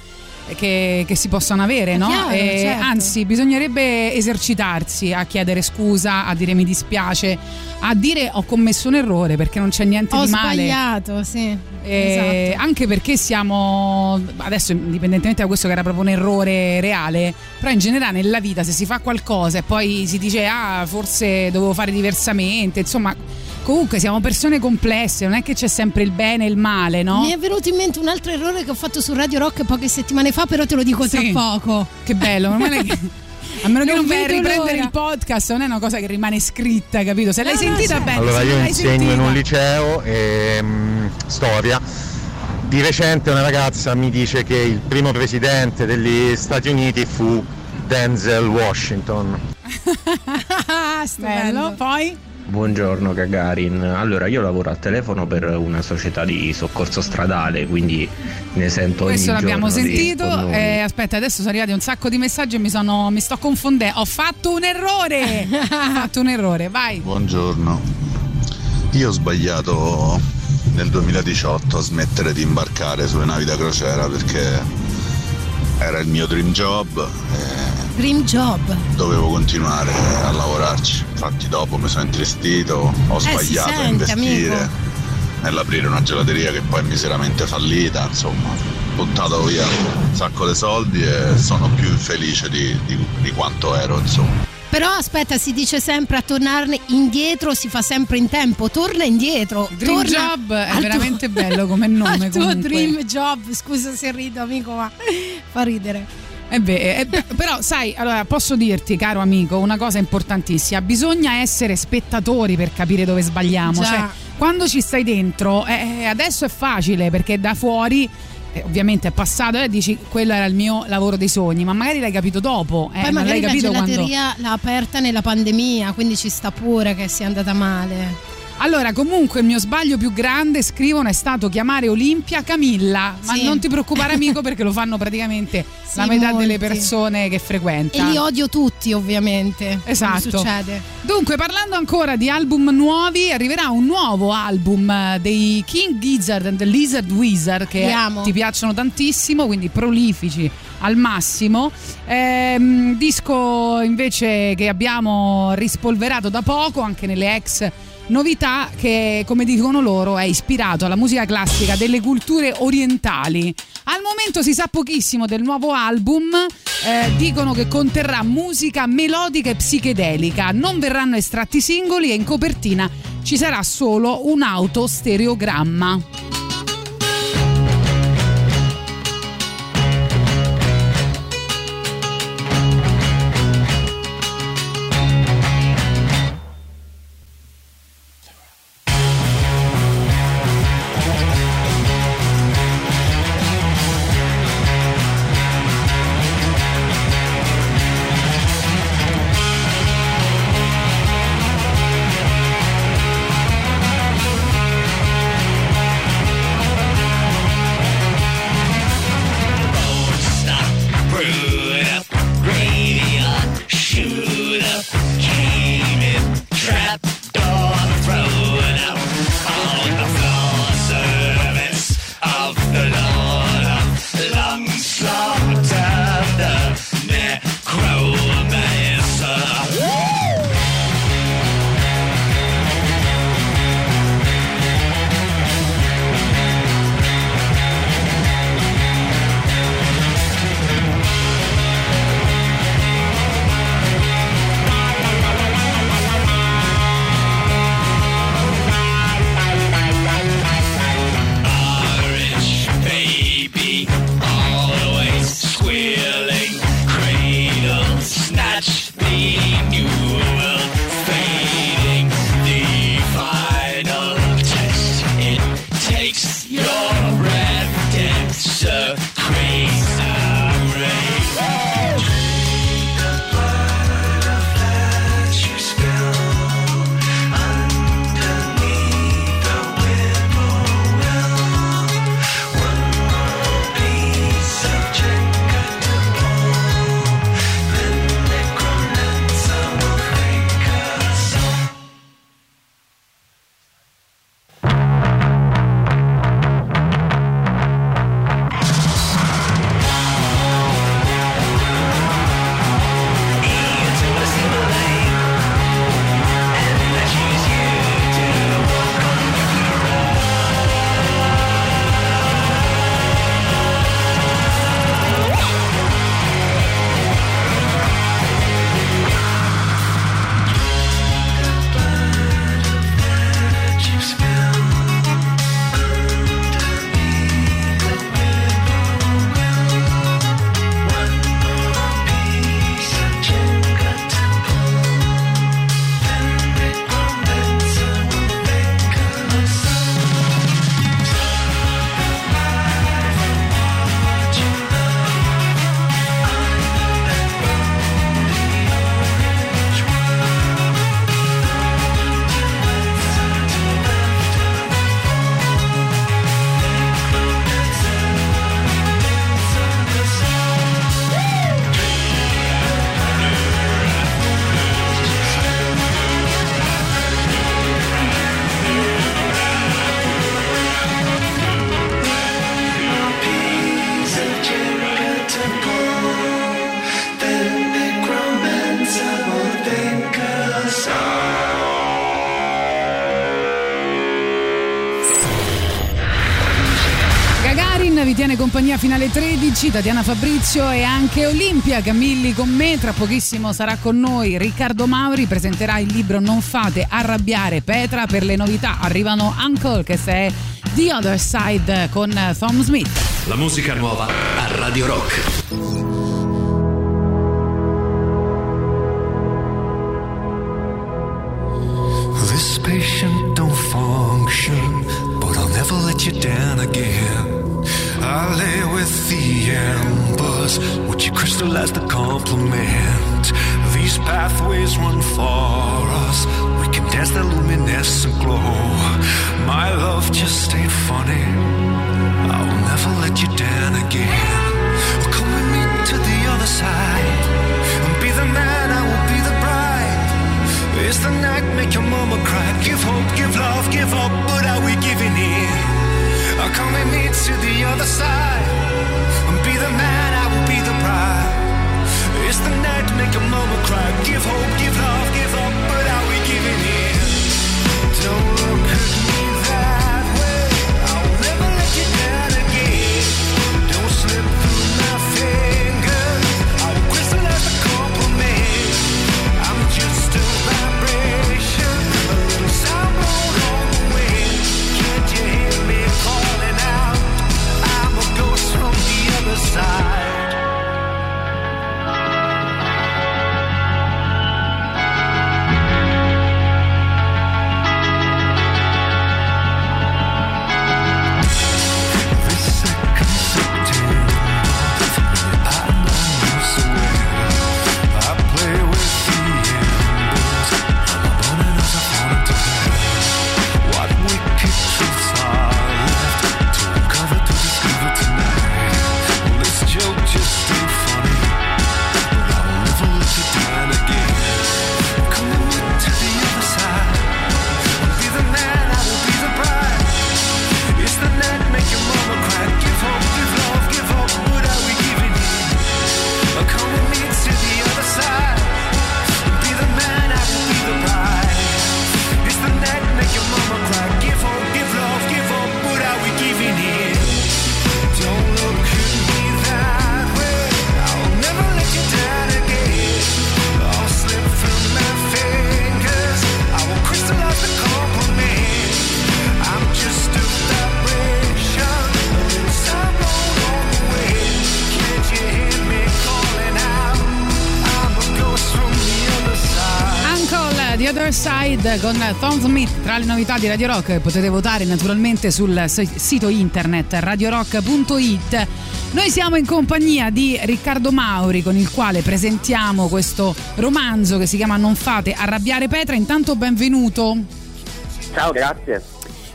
che, che si possono avere, no? chiaro, Eh, certo. Anzi, bisognerebbe esercitarsi a chiedere scusa, a dire mi dispiace, a dire ho commesso un errore perché non c'è niente Ho di male. sbagliato, sì. Eh, esatto. Anche perché siamo adesso, indipendentemente da questo che era proprio un errore reale, però in generale nella vita se si fa qualcosa e poi si dice ah forse dovevo fare diversamente, insomma comunque siamo persone complesse, non è che c'è sempre il bene e il male, no? Mi è venuto in mente un altro errore che ho fatto su Radio Rock poche settimane fa, però te lo dico Sì. tra poco. Che bello, non è che- a meno che Non non vai a riprendere l'ora. il podcast, non è una cosa che rimane scritta, capito? Se l'hai No, no, sentita certo. bene, Allora io insegno in sentita- un liceo e mm, storia. Di recente una ragazza mi dice che il primo presidente degli Stati Uniti fu Denzel Washington. Bello, poi Buongiorno Gagarin, allora io lavoro al telefono per una società di soccorso stradale, quindi ne sento ogni Questo l'abbiamo sentito. eh, aspetta, adesso sono arrivati un sacco di messaggi e mi, sono, mi sto confondendo. Ho fatto un errore! Ho fatto un errore, vai. Buongiorno. Io ho sbagliato nel 2018 a smettere di imbarcare sulle navi da crociera perché era il mio dream job e Dream job. dovevo continuare a lavorarci. Infatti dopo mi sono intristito, ho Eh, sbagliato a sente, investire amico. nell'aprire una gelateria che poi è miseramente fallita, insomma, ho buttato via un sacco di soldi e sono più infelice di, di- di quanto ero, insomma. Però aspetta, si dice sempre a tornarne indietro si fa sempre in tempo. Torna indietro. Dream torna Job è al tuo- veramente bello come nome. al tuo dream job. Scusa se rido, amico, ma fa ridere. Eh beh, eh, beh, però sai, allora posso dirti, caro amico, una cosa importantissima, bisogna essere spettatori per capire dove sbagliamo. Già. Cioè, quando ci stai dentro, eh, adesso è facile perché da fuori. Eh, ovviamente è passato e dici quello era il mio lavoro dei sogni, ma magari l'hai capito dopo. Eh, Poi magari l'hai la capito quando. gelateria l'ha aperta nella pandemia, quindi ci sta pure che sia andata male. Allora, comunque il mio sbaglio più grande, scrivono, è stato chiamare Olimpia Camilla. Ma Sì. non ti preoccupare, amico, perché lo fanno praticamente Sì, la metà molti. delle persone che frequenta. E li odio tutti, ovviamente. Esatto. Succede. Dunque, parlando ancora di album nuovi, arriverà un nuovo album eh, dei King Gizzard and the Lizard Wizard che ti piacciono tantissimo, quindi prolifici al massimo. Ehm, disco invece che abbiamo rispolverato da poco anche nelle ex novità che come dicono loro è ispirato alla musica classica delle culture orientali. Al momento si sa pochissimo del nuovo album, eh, dicono che conterrà musica melodica e psichedelica, non verranno estratti singoli e in copertina ci sarà solo un autostereogramma. Fino alle 13, Tatiana Fabrizio e anche Olimpia Camilli con me. Tra pochissimo sarà con noi Riccardo Mauri, presenterà il libro Non fate arrabbiare Petra. Per le novità arrivano Uncle che è The Other Side con Tom Smith. La musica nuova a Radio Rock. You crystallize the compliment? These pathways run for us, we can dance that luminescent glow. My love just ain't funny, I will never let you down again. Come with me to the other side, and be the man, I will be the bride. It's the night make your mama cry? Give hope, give love, give up, but are we giving in? Me to the other side be the man, I will be the. Is the night make your mama cry? Give hope, give love, give up, but are we giving in? Don't look at me Side con Tom Smith. Tra le novità di Radio Rock potete votare naturalmente sul sito internet radiorock.it noi siamo in compagnia di Riccardo Mauri con il quale presentiamo questo romanzo che si chiama Non fate arrabbiare Petra. Intanto benvenuto. Ciao, grazie.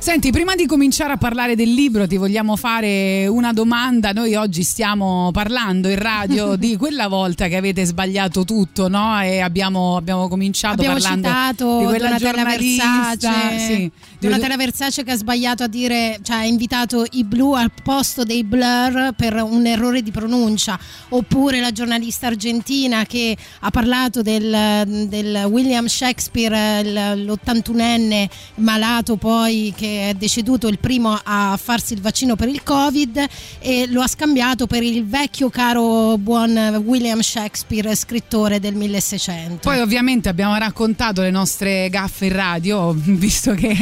Senti, prima di cominciare a parlare del libro ti vogliamo fare una domanda. Noi oggi stiamo parlando in radio di quella volta che avete sbagliato tutto, no? E abbiamo, abbiamo cominciato Abbiamo parlando citato di quella Donatella giornalista, Versace, sì, di- Donatella Versace che ha sbagliato a dire, cioè ha invitato i blu al posto dei blur per un errore di pronuncia, oppure la giornalista argentina che ha parlato del, del William Shakespeare, il- l'81enne malato poi che è deceduto il primo a farsi il vaccino per il Covid e lo ha scambiato per il vecchio caro buon William Shakespeare, scrittore del 1600. Poi ovviamente abbiamo raccontato le nostre gaffe in radio, visto che...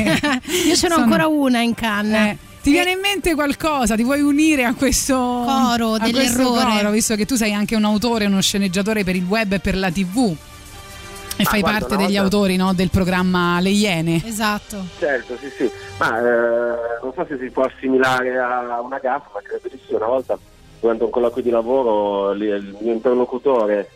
Io ce n'ho sono- ancora una in canna. Eh, ti viene in mente qualcosa? Ti vuoi unire a questo Coro a questo dell'errore. coro, visto che tu sei anche un autore, uno sceneggiatore per il web e per la TV. E fai parte degli volta- autori no, del programma Le Iene. Esatto. Certo, sì, sì. Ma eh, non so se si può assimilare a una gaffa, ma credo di sì. Una volta durante un colloquio di lavoro il mio interlocutore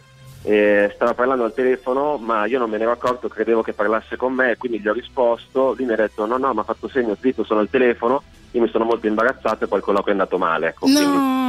eh, stava parlando al telefono, ma io non me ne ero accorto, credevo che parlasse con me, quindi gli ho risposto, lui mi ha detto no, no, mi ha fatto segno, zitto, sono al telefono, io mi sono molto imbarazzato e poi il colloquio è andato male. Ecco, quindi- No,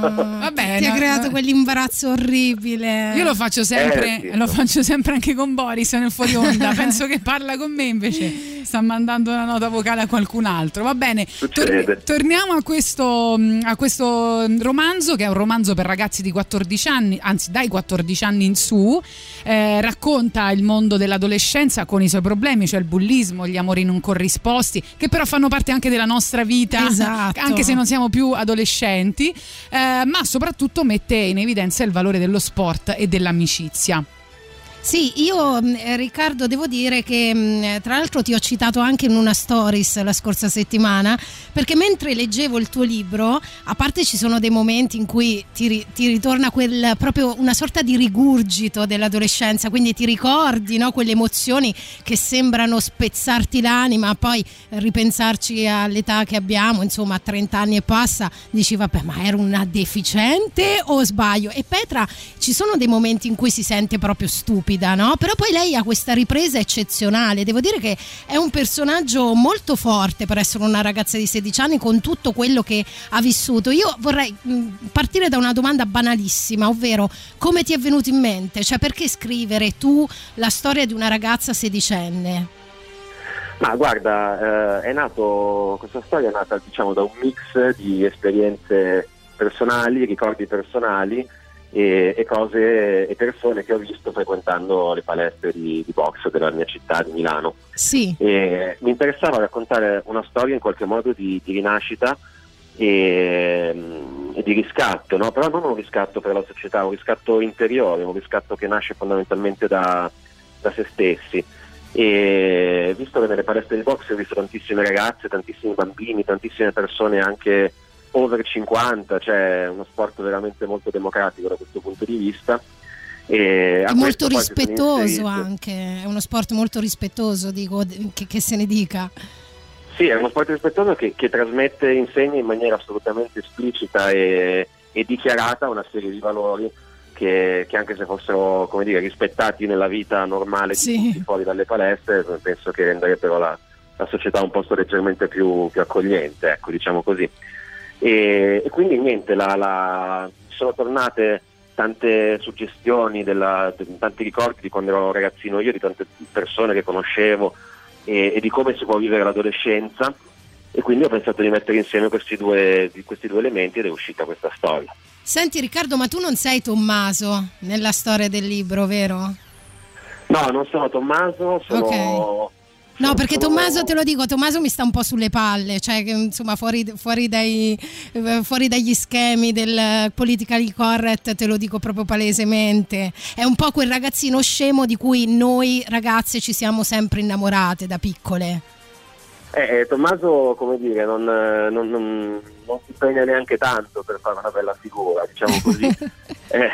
Vabbè, ti ha creato no. quell'imbarazzo orribile. Io lo faccio sempre, Eh, sì, lo faccio sempre anche con Boris nel fuori onda. Penso che parla con me invece. Sta mandando una nota vocale a qualcun altro. Va bene. Tor- torniamo a questo, a questo romanzo, che è un romanzo per ragazzi di 14 anni, anzi dai 14 anni in su. Eh, racconta il mondo dell'adolescenza con i suoi problemi, cioè il bullismo, gli amori non corrisposti, che però fanno parte anche della nostra vita, Esatto. anche se non siamo più adolescenti, eh, ma soprattutto mette in evidenza il valore dello sport e dell'amicizia. Sì, io mh, eh, Riccardo devo dire che mh, tra l'altro ti ho citato anche in una stories la scorsa settimana perché mentre leggevo il tuo libro, a parte ci sono dei momenti in cui ti, ti ritorna quel, proprio una sorta di rigurgito dell'adolescenza, quindi ti ricordi no, quelle emozioni che sembrano spezzarti l'anima, poi ripensarci all'età che abbiamo, insomma a 30 anni e passa, dici vabbè ma ero una deficiente o sbaglio? E Petra ci sono dei momenti in cui si sente proprio stupida, no? Però poi lei ha questa ripresa eccezionale. Devo dire che è un personaggio molto forte per essere una ragazza di 16 anni con tutto quello che ha vissuto. Io vorrei mh, partire da una domanda banalissima, ovvero come ti è venuto in mente? Cioè perché scrivere tu la storia di una ragazza sedicenne? Ma guarda, eh, nato, questa storia è nata diciamo da un mix di esperienze personali, ricordi personali e, e cose e persone che ho visto frequentando le palestre di, di box della mia città di Milano. Sì. E mi interessava raccontare una storia in qualche modo di, di rinascita e, e di riscatto, no? però non un riscatto per la società, un riscatto interiore, un riscatto che nasce fondamentalmente da, da se stessi. E visto che nelle palestre di box ho visto tantissime ragazze, tantissimi bambini, tantissime persone anche over 50, cioè uno sport veramente molto democratico da questo punto di vista. E molto rispettoso anche, è uno sport molto rispettoso, dico, che, che se ne dica. Sì, è uno sport rispettoso che, che trasmette e insegna in maniera assolutamente esplicita e, e dichiarata una serie di valori che, che anche se fossero come dire, rispettati nella vita normale di Sì. tutti fuori dalle palestre, penso che renderebbero la, la società un posto leggermente più, più accogliente, ecco, diciamo così. E, e quindi niente, la- la- sono tornate tante suggestioni, della- de- tanti ricordi di quando ero ragazzino io, di tante persone che conoscevo e, e di come si può vivere l'adolescenza e quindi ho pensato di mettere insieme questi due, di questi due elementi ed è uscita questa storia. Senti Riccardo, ma tu non sei Tommaso nella storia del libro, vero? No, non sono Tommaso, sono... No, perché Tommaso, te lo dico, Tommaso mi sta un po' sulle palle, cioè insomma fuori, fuori dai- eh, fuori dagli schemi del politically correct, te lo dico proprio palesemente. È un po' quel ragazzino scemo di cui noi ragazze ci siamo sempre innamorate da piccole. Eh, eh, Tommaso, come dire, non, eh, non- non- non si impegna neanche tanto per fare una bella figura, diciamo così. Eh,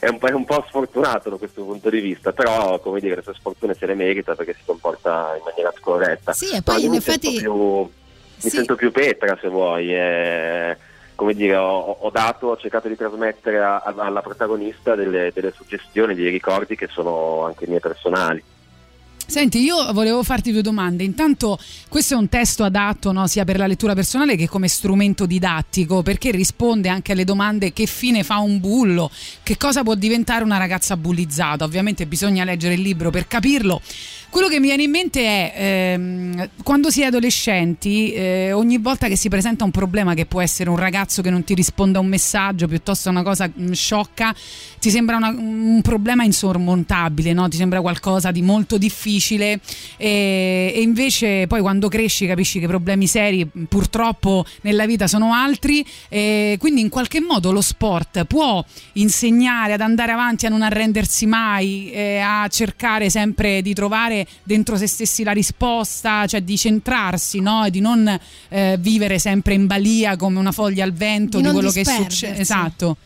è, un, po'- è un po' sfortunato da questo punto di vista, però, come dire, le sue sfortune se le merita perché si comporta in maniera scorretta. Sì, e poi in mi effetti- Sento più, mi Sì. sento più Petra, se vuoi. eh, come dire, ho, ho dato, ho cercato di trasmettere a- a- alla protagonista delle, delle suggestioni, dei ricordi che sono anche miei personali. Senti, io volevo farti due domande. Intanto, questo è un testo adatto no, sia per la lettura personale che come strumento didattico, perché risponde anche alle domande che fine fa un bullo, che cosa può diventare una ragazza bullizzata. Ovviamente bisogna leggere il libro per capirlo. Quello che mi viene in mente è ehm, quando si è adolescenti, eh, ogni volta che si presenta un problema che può essere un ragazzo che non ti risponde a un messaggio piuttosto una cosa mm, sciocca, ti sembra una- un problema insormontabile, no? ti sembra qualcosa di molto difficile e, e invece poi quando cresci capisci che i problemi seri mm, purtroppo nella vita sono altri e quindi in qualche modo lo sport può insegnare ad andare avanti, a non arrendersi mai, eh, a cercare sempre di trovare dentro se stessi la risposta, cioè di centrarsi no? e di non eh, vivere sempre in balia come una foglia al vento Di di, quello che succede. Esatto.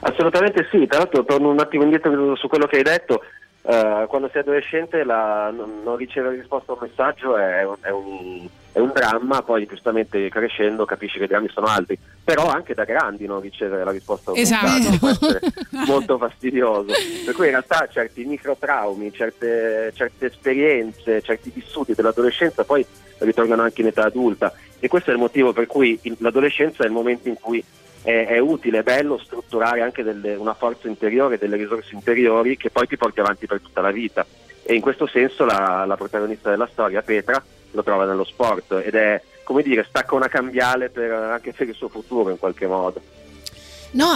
Assolutamente sì, tra l'altro torno un attimo indietro su quello che hai detto, Eh, quando sei adolescente la- non, non ricevere risposta a un messaggio è è un- è un dramma, poi giustamente crescendo capisci che i drammi sono altri, però anche da grandi non ricevere la risposta Esatto. può essere molto fastidioso, per cui in realtà certi microtraumi, certe, certe esperienze, certi vissuti dell'adolescenza poi ritornano anche in età adulta e questo è il motivo per cui l'adolescenza è il momento in cui è, è utile, è bello strutturare anche delle- una forza interiore, delle risorse interiori che poi ti porti avanti per tutta la vita. e in questo senso la, la protagonista della storia, Petra, lo trova nello sport ed è, come dire, stacca una cambiale per- anche per il suo futuro in qualche modo. No,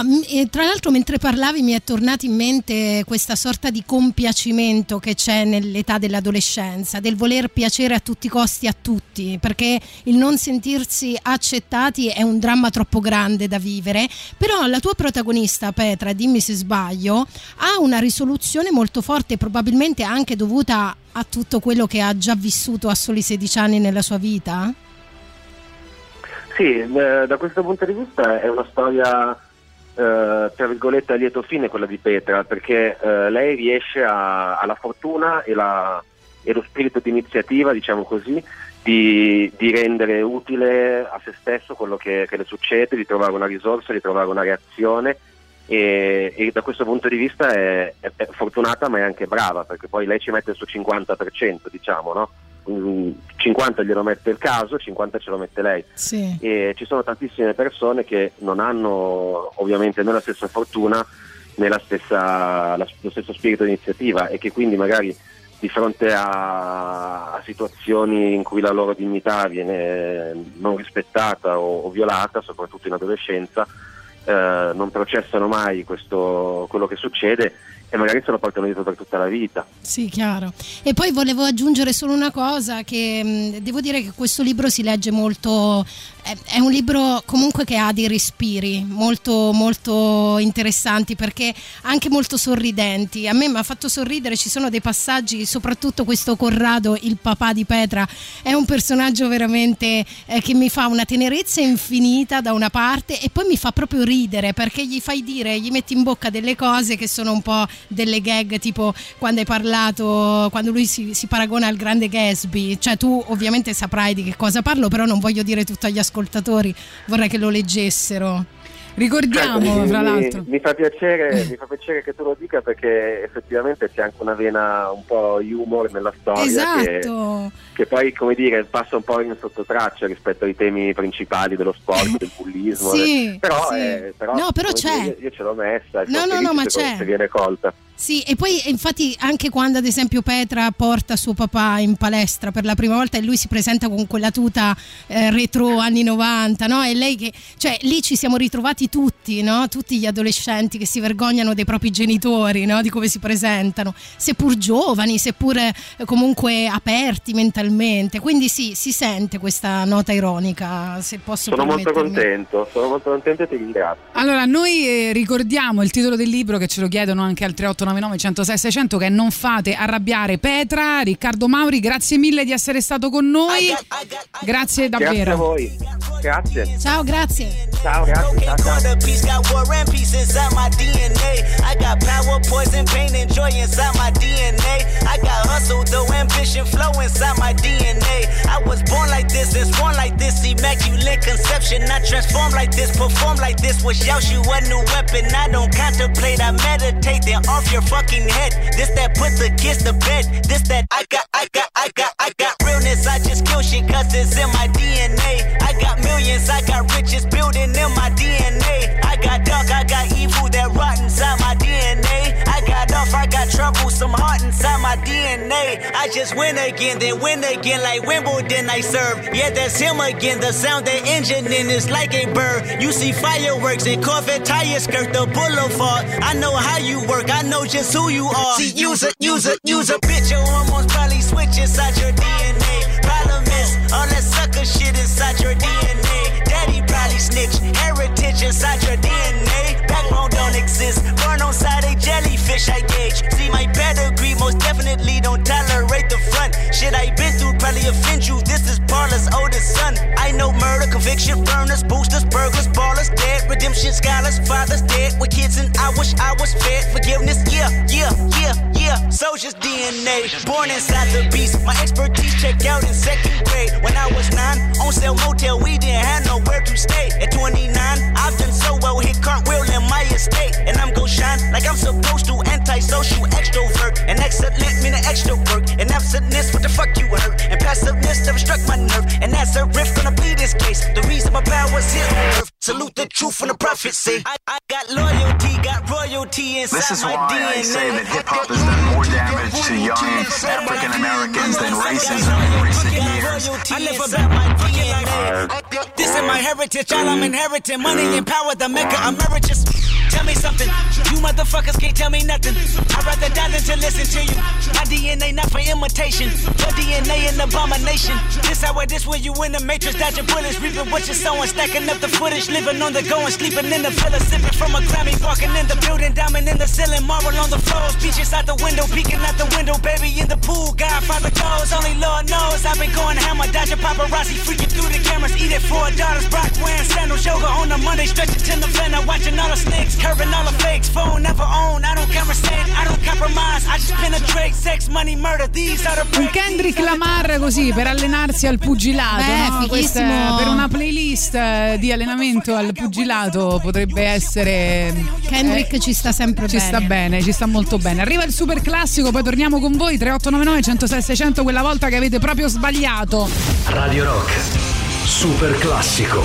tra l'altro mentre parlavi mi è tornato in mente questa sorta di compiacimento che c'è nell'età dell'adolescenza, del voler piacere a tutti i costi a tutti, perché il non sentirsi accettati è un dramma troppo grande da vivere, però la tua protagonista Petra, dimmi se sbaglio, ha una risoluzione molto forte, probabilmente anche dovuta a tutto quello che ha già vissuto a soli 16 anni nella sua vita? Sì, da questo punto di vista è una storia, eh, tra virgolette, a lieto fine quella di Petra, perché eh, lei riesce a, ha la fortuna e, la- e lo spirito di iniziativa, diciamo così, di, di rendere utile a se stesso quello che, che le succede, di trovare una risorsa, di trovare una reazione e, e da questo punto di vista è, è- è fortunata ma è anche brava, perché poi lei ci mette il suo 50%, diciamo, no? Mm, 50 glielo mette il caso, 50 ce lo mette lei Sì. e ci sono tantissime persone che non hanno ovviamente né la stessa fortuna né la stessa- la- lo stesso spirito di iniziativa e che quindi magari di fronte a, a situazioni in cui la loro dignità viene non rispettata o, o violata, soprattutto in adolescenza, eh, non processano mai questo- quello che succede e magari se lo portano dietro per tutta la vita. Sì, chiaro. E poi volevo aggiungere solo una cosa, che mh, devo dire che questo libro si legge molto, è, un libro comunque che ha dei respiri molto, molto interessanti perché anche molto sorridenti. A me mi ha fatto sorridere, ci sono dei passaggi, soprattutto questo Corrado, il papà di Petra, è un personaggio veramente eh, che mi fa una tenerezza infinita da una parte e poi mi fa proprio ridere perché gli fai dire, gli metti in bocca delle cose che sono un po' delle gag, tipo quando hai parlato, quando lui si, si paragona al grande Gatsby, cioè tu ovviamente saprai di che cosa parlo, però non voglio dire tutto agli ascoltatori, vorrei che lo leggessero. Ricordiamo, Certo, fra mi- l'altro. Mi fa, piacere, mi fa piacere che tu lo dica perché effettivamente c'è anche una vena un po' humor nella storia che, Esatto. che poi, come dire, passa un po' in sottotraccia rispetto ai temi principali dello sport, del bullismo. Sì, eh. però, sì. eh, però, No, però c'è. Io, io ce l'ho messa No, no, no, ma c'è. se viene colta. Sì, e poi eh, infatti anche quando ad esempio Petra porta suo papà in palestra per la prima volta e lui si presenta con quella tuta eh, retro anni 90, no? E lei che, cioè lì ci siamo ritrovati tutti, no? Tutti gli adolescenti che si vergognano dei propri genitori, no? Di come si presentano, seppur giovani, seppur eh, comunque aperti mentalmente. Quindi sì, si sente questa nota ironica, se posso Sono molto contento, sono molto contento e ti ringrazio. Allora, noi eh, ricordiamo il titolo del libro che ce lo chiedono anche al 3899 106 600 che Non fate arrabbiare Petra. Riccardo Mauri, grazie mille di essere stato con noi. Grazie davvero. Grazie a voi. Grazie. Ciao, grazie. Ciao, grazie. Ciao, ciao. your fucking head. This that put the kiss to bed. This that I got, I got, I got, I got realness. I just kill shit cause it's in my DNA. I got millions, I got riches building in my DNA. I got dark, I got some heart inside my DNA. I just win again, then win again like Wimbledon I serve. Yeah, that's him again. The sound that engine in is like a bird. You see fireworks and Corvette tires skirt the boulevard. I know how you work, I know just who you are. See, use a, use a, use a bitch. Your hormones probably switch inside your DNA. Problem is, all that sucker shit inside your DNA. Daddy probably snitch, heritage inside your DNA. I gauge. See my pedigree, most definitely don't tolerate the front. Shit I been through probably offend you. This is Parlor's oldest son. I know murder, conviction, burners, boosters, burglars, ballers, dead, redemption, scholars, fathers dead with kids, and I wish I was fed. Forgiveness, yeah, yeah, yeah, yeah. Soldier's DNA, born inside the beast. My expertise checked out in second grade. When I was nine, on sale motel, we didn't have nowhere to stay. At 29, struck my nerve. And as a riff gonna be this case. The reason my power's here on earth. Salute the truth and the prophecy. I, I got loyalty, got royalty inside This is my why DNA. I say that hip hop has done more damage to young African Americans than racism in recent years. I never bet my DNA. This is my heritage, all I'm inheriting. Money and power, the mecca emeritus. Tell me something, you motherfuckers can't tell me nothing. I'd rather die than to listen to you. My DNA not for imitation, your DNA an abomination. This how it is when you in the matrix, dodging bullets, reaping what you're sowing, stacking up the footage, living on the go and sleeping in the villa, sipping from a Grammy, walking in the building, diamond in the ceiling, marble on the floors, beaches out the window, peeking out the window, baby in the pool, Godfather goes, only Lord knows. I've been going hammer, dodging paparazzi, freaking through the cameras, eating four daughters, Brock wearing sandals, yoga on the Monday, stretching to November, watching all the snakes, curving all the fakes, phone never own, I don't conversate, I don't compromise, I just penetrate, sex, money, murder, these are the Un Kendrick Lamar così per allenarsi al pugilato, Beh, no? Questa- per una playlist eh, di allenamento al pugilato potrebbe essere. Kendrick eh, ci sta sempre ci bene. sta bene, ci sta molto bene. Arriva il super classico, poi torniamo con voi 3899 106 600 quella volta che avete proprio sbagliato. Radio Rock. Super classico.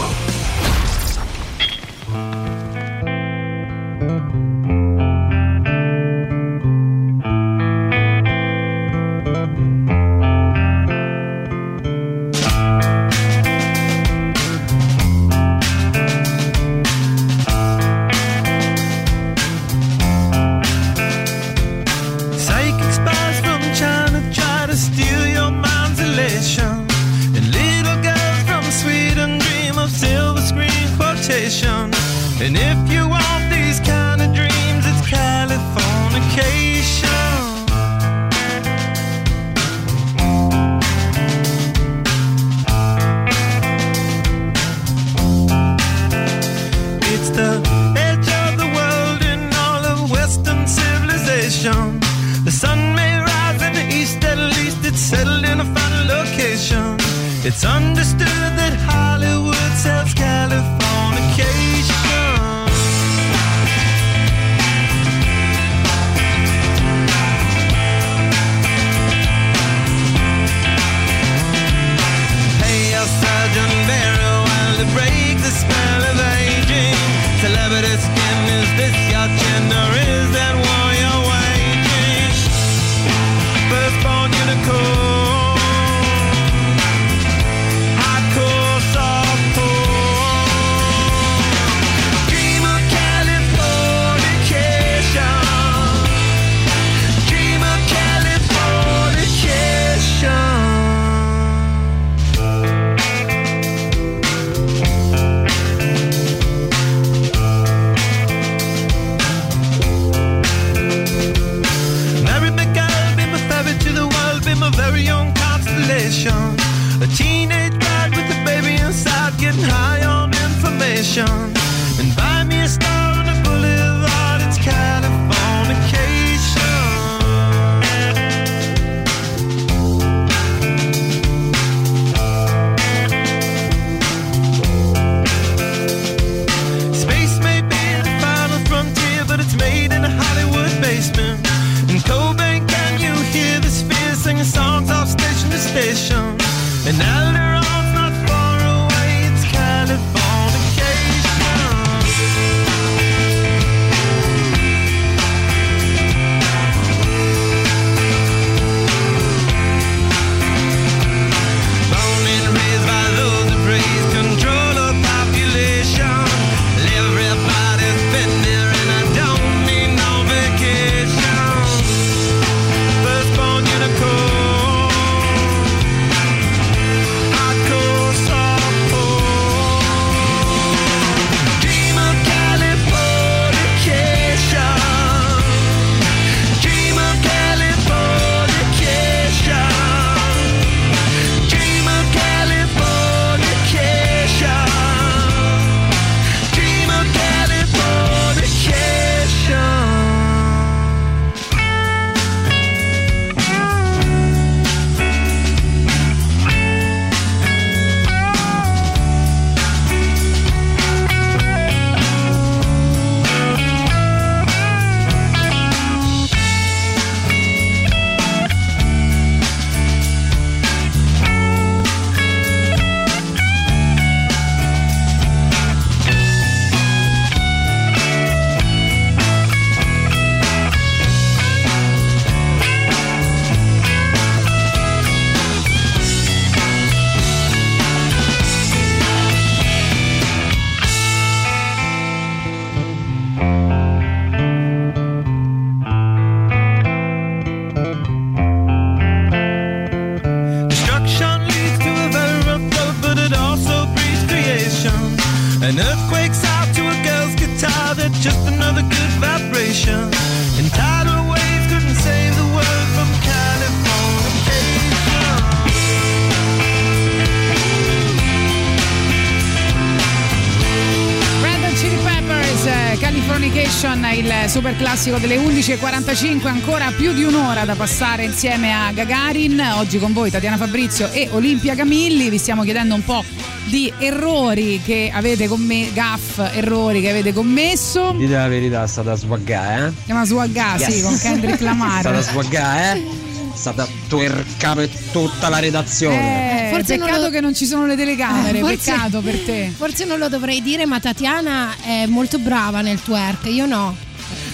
Classico delle 11.45, ancora più di un'ora da passare insieme a Gagarin. Oggi con voi Tatiana Fabrizio e Olimpia Camilli. Vi stiamo chiedendo un po' di errori che avete commesso, gaff, errori che avete commesso. Dite la verità, è stata swaggà, eh? Chiama su Agà, sì, Yes. con Kendrick Lamar. È stata swaggà, eh? È stata twerca per tutta la redazione. Eh, Forse non peccato lo- che non ci sono le telecamere, Eh, forse- peccato per te. Forse non lo dovrei dire, ma Tatiana è molto brava nel twerk, io no.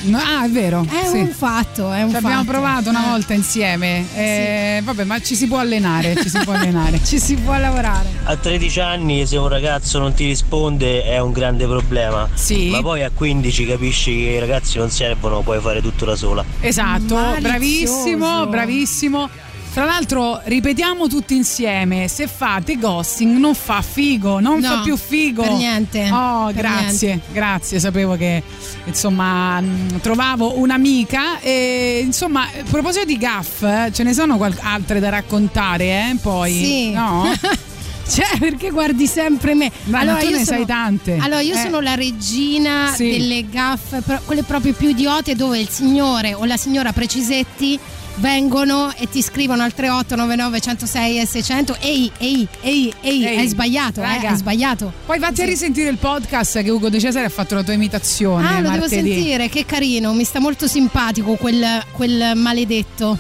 No, ah, è vero. È sì. un fatto, è un Ci fatto. abbiamo provato una volta insieme. Eh, Vabbè, ma ci si può allenare, ci si può allenare. Ci si può lavorare. A 13 anni se un ragazzo non ti risponde è un grande problema. Sì. Ma poi a 15 capisci che i ragazzi non servono, puoi fare tutto da sola. Esatto, Malizioso. bravissimo, bravissimo. Tra l'altro, ripetiamo tutti insieme: se fate ghosting, non fa figo, non No, fa più figo. per niente, Oh, per grazie, niente. grazie. Sapevo che insomma mh, trovavo un'amica. E insomma, a proposito di gaff, eh, ce ne sono qual- altre da raccontare, eh? Poi, Sì. no? Cioè, perché guardi sempre me? Ma tu ne sai tante. Allora, io Eh. sono la regina Sì. delle gaffe, quelle proprio più idiote, dove il signore o la signora precisetti vengono e ti scrivono al 3899 106 e 600 ehi ehi ehi ehi Ehi, hai sbagliato eh, hai sbagliato Poi vatti a Sì. risentire il podcast che Ugo De Cesare ha fatto la tua imitazione. ah lo devo martedì. sentire che carino mi sta molto simpatico quel, quel maledetto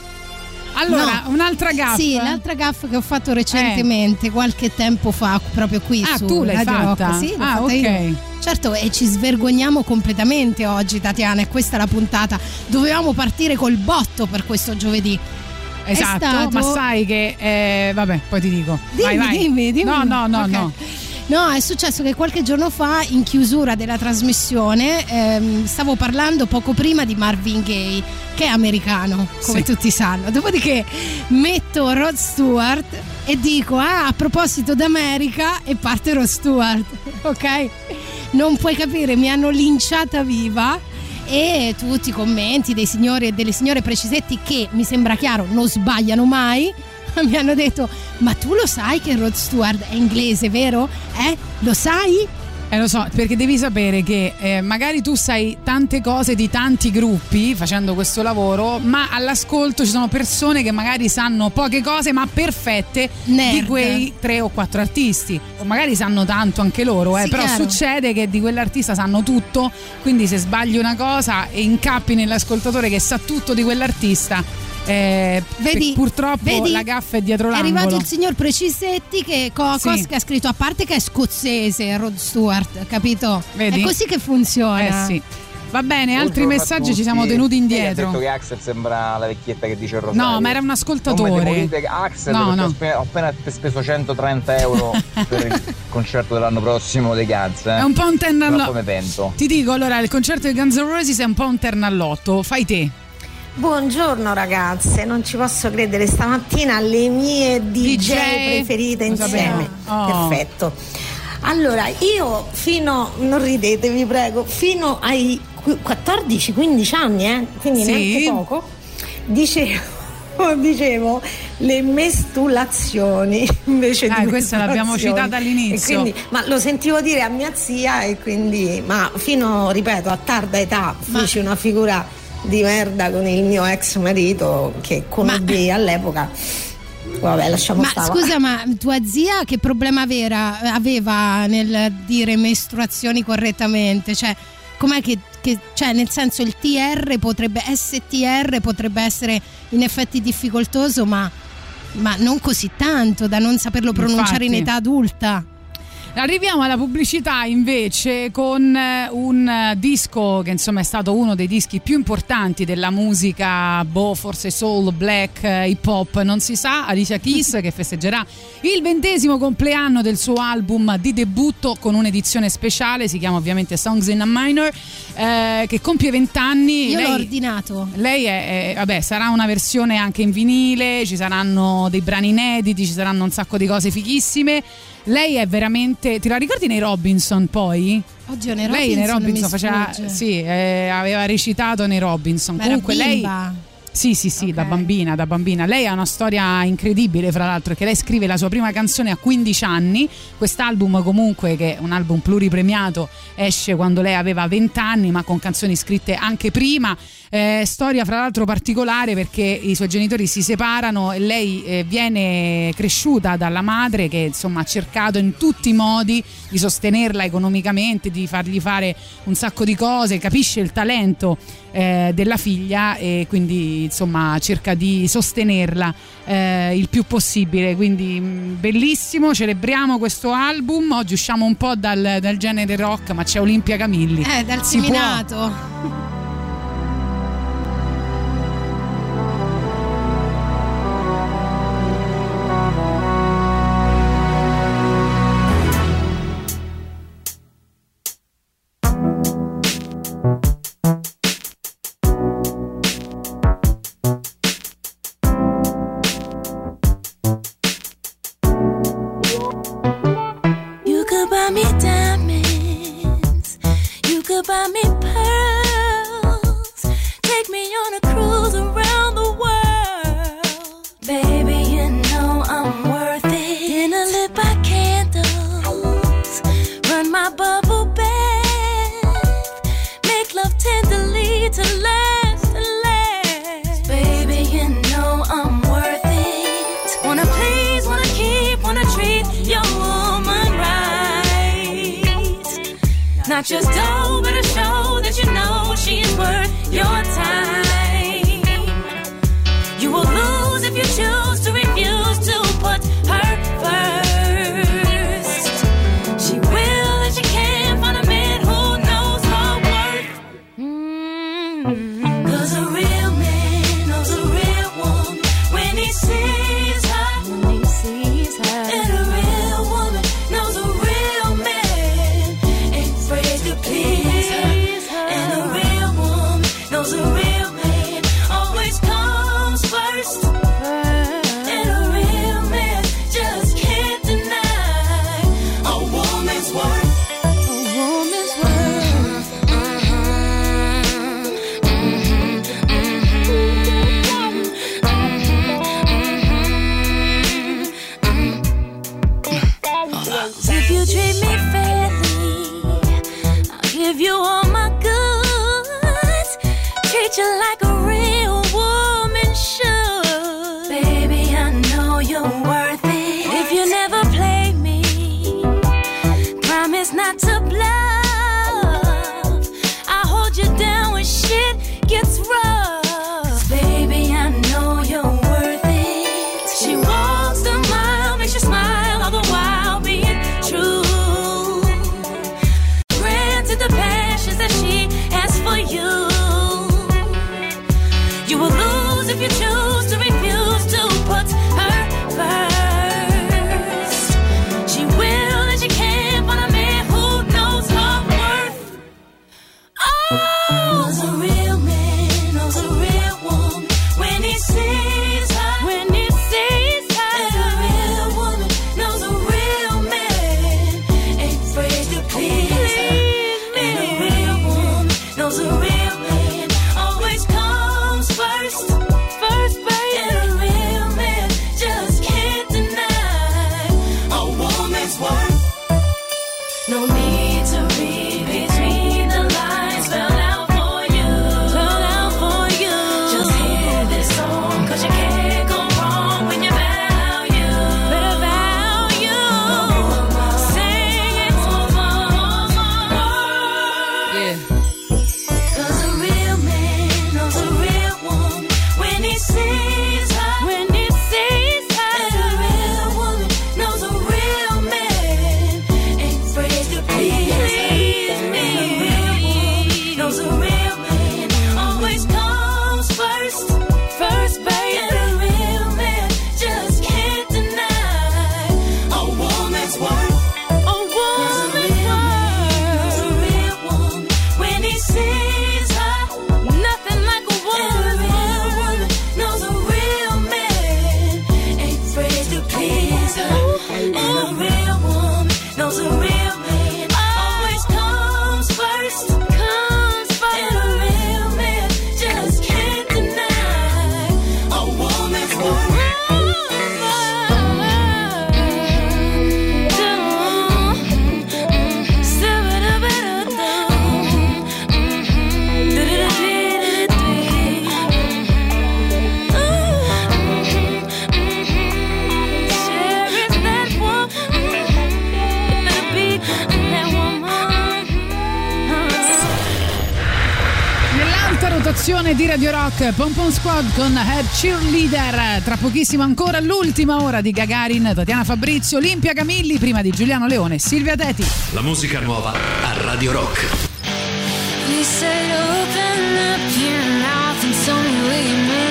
Allora, No. un'altra gaffa. Sì, l'altra gaffa che ho fatto recentemente, qualche tempo fa, proprio qui Ah, su tu l'hai Radio fatta? Rock. Sì, l'ho Ah, fatta ok. io. Certo, e ci svergogniamo completamente oggi, Tatiana, e questa è la puntata. Dovevamo partire col botto per questo giovedì. Esatto, stato- ma sai che eh, vabbè, poi ti dico. vai, Dimmi, vai. dimmi, dimmi. No, no, no, Ok. no. No, è successo che qualche giorno fa, in chiusura della trasmissione, ehm, stavo parlando poco prima di Marvin Gaye, che è americano, come Sì. tutti sanno. Dopodiché metto Rod Stewart e dico: Ah, a proposito d'America, e parte Rod Stewart, ok? Non puoi capire, mi hanno linciata viva. E tutti i commenti dei signori e delle signore precisetti che mi sembra chiaro non sbagliano mai mi hanno detto ma tu lo sai che Rod Stewart è inglese vero? Eh? lo sai? Eh lo so, perché devi sapere che eh, magari tu sai tante cose di tanti gruppi facendo questo lavoro, ma all'ascolto ci sono persone che magari sanno poche cose ma perfette Nerd. di quei tre o quattro artisti. O magari sanno tanto anche loro, eh, Sì, però chiaro. succede che di quell'artista sanno tutto, quindi se sbagli una cosa e incappi nell'ascoltatore che sa tutto di quell'artista, eh, Vedi? purtroppo Vedi? la gaffa è dietro È l'angolo. arrivato il signor Precisetti che, co- Sì. che ha scritto a parte che è scozzese Rod Stewart, capito? Vedi? È così che funziona. Eh sì. Va bene, altri Buongiorno a messaggi ci siamo tenuti indietro. detto che Axel sembra la vecchietta che dice il rosario. No, ma era un ascoltatore. Axel No, no. Ho, spe- ho appena speso 130 euro per il concerto dell'anno prossimo dei Guns. eh. È un po' un ten Troppo allo- me pento. Ti dico, allora, il concerto di Guns N' Roses è un po' un ternallotto. Fai te. Buongiorno ragazze, non ci posso credere, stamattina le mie DJ, DJ, preferite insieme. Oh. Perfetto. Allora, io fino, non ridete vi prego, fino ai qu- 14-15 anni, eh, quindi Sì. neanche poco, dicevo, dicevo le mestulazioni invece Ah, di questa l'abbiamo citata all'inizio. Quindi, ma lo sentivo dire a mia zia e quindi, ma fino, ripeto, a tarda età feci una figura di merda con il mio ex marito che conobbi all'epoca. Vabbè, lasciamo Ma stare. scusa, ma tua zia che problema vera- aveva nel dire mestruazioni correttamente? Cioè, com'è che, che- cioè, nel senso il TR potrebbe, STR potrebbe essere in effetti difficoltoso, ma, ma non così tanto da non saperlo pronunciare in Infatti. età adulta. Arriviamo alla pubblicità invece con eh, un eh, disco che insomma è stato uno dei dischi più importanti della musica, boh, forse soul, black, eh, hip hop, non si sa, Alicia Keys che festeggerà il ventesimo compleanno del suo album di debutto con un'edizione speciale, si chiama ovviamente Songs in a Minor, eh, che compie 20 anni. Io Lei- l'ho ordinato. lei è, è- vabbè, sarà una versione anche in vinile, ci saranno dei brani inediti, ci saranno un sacco di cose fighissime. Lei è veramente. Ti la ricordi nei Robinson poi? Oddio, nei Robinson. Lei nei Robinson faceva. Sì, eh, aveva recitato nei Robinson. Ma Comunque lei. Sì, sì, sì, okay. da bambina, da bambina. Lei ha una storia incredibile, fra l'altro, che lei scrive la sua prima canzone a 15 anni. Quest'album, comunque, che è un album pluripremiato, esce quando lei aveva 20 anni, ma con canzoni scritte anche prima. Eh, storia fra l'altro particolare perché i suoi genitori si separano e lei eh, viene cresciuta dalla madre che insomma ha cercato in tutti i modi di sostenerla economicamente, di fargli fare un sacco di cose, capisce il talento eh, della figlia e quindi insomma cerca di sostenerla eh, il più possibile. Quindi mm, bellissimo, celebriamo questo album. Oggi usciamo un po' dal, dal genere rock, ma c'è Olimpia Camilli. Eh, dal si seminato. Può... Rock, Pom Pom Squad con Head Cheerleader. Tra pochissimo ancora l'ultima ora di Gagarin, Tatiana Fabrizio, Olimpia Camilli, prima di Giuliano Leone e Silvia Teti. La musica nuova a Radio Rock. You said open up your mouth and tell me what you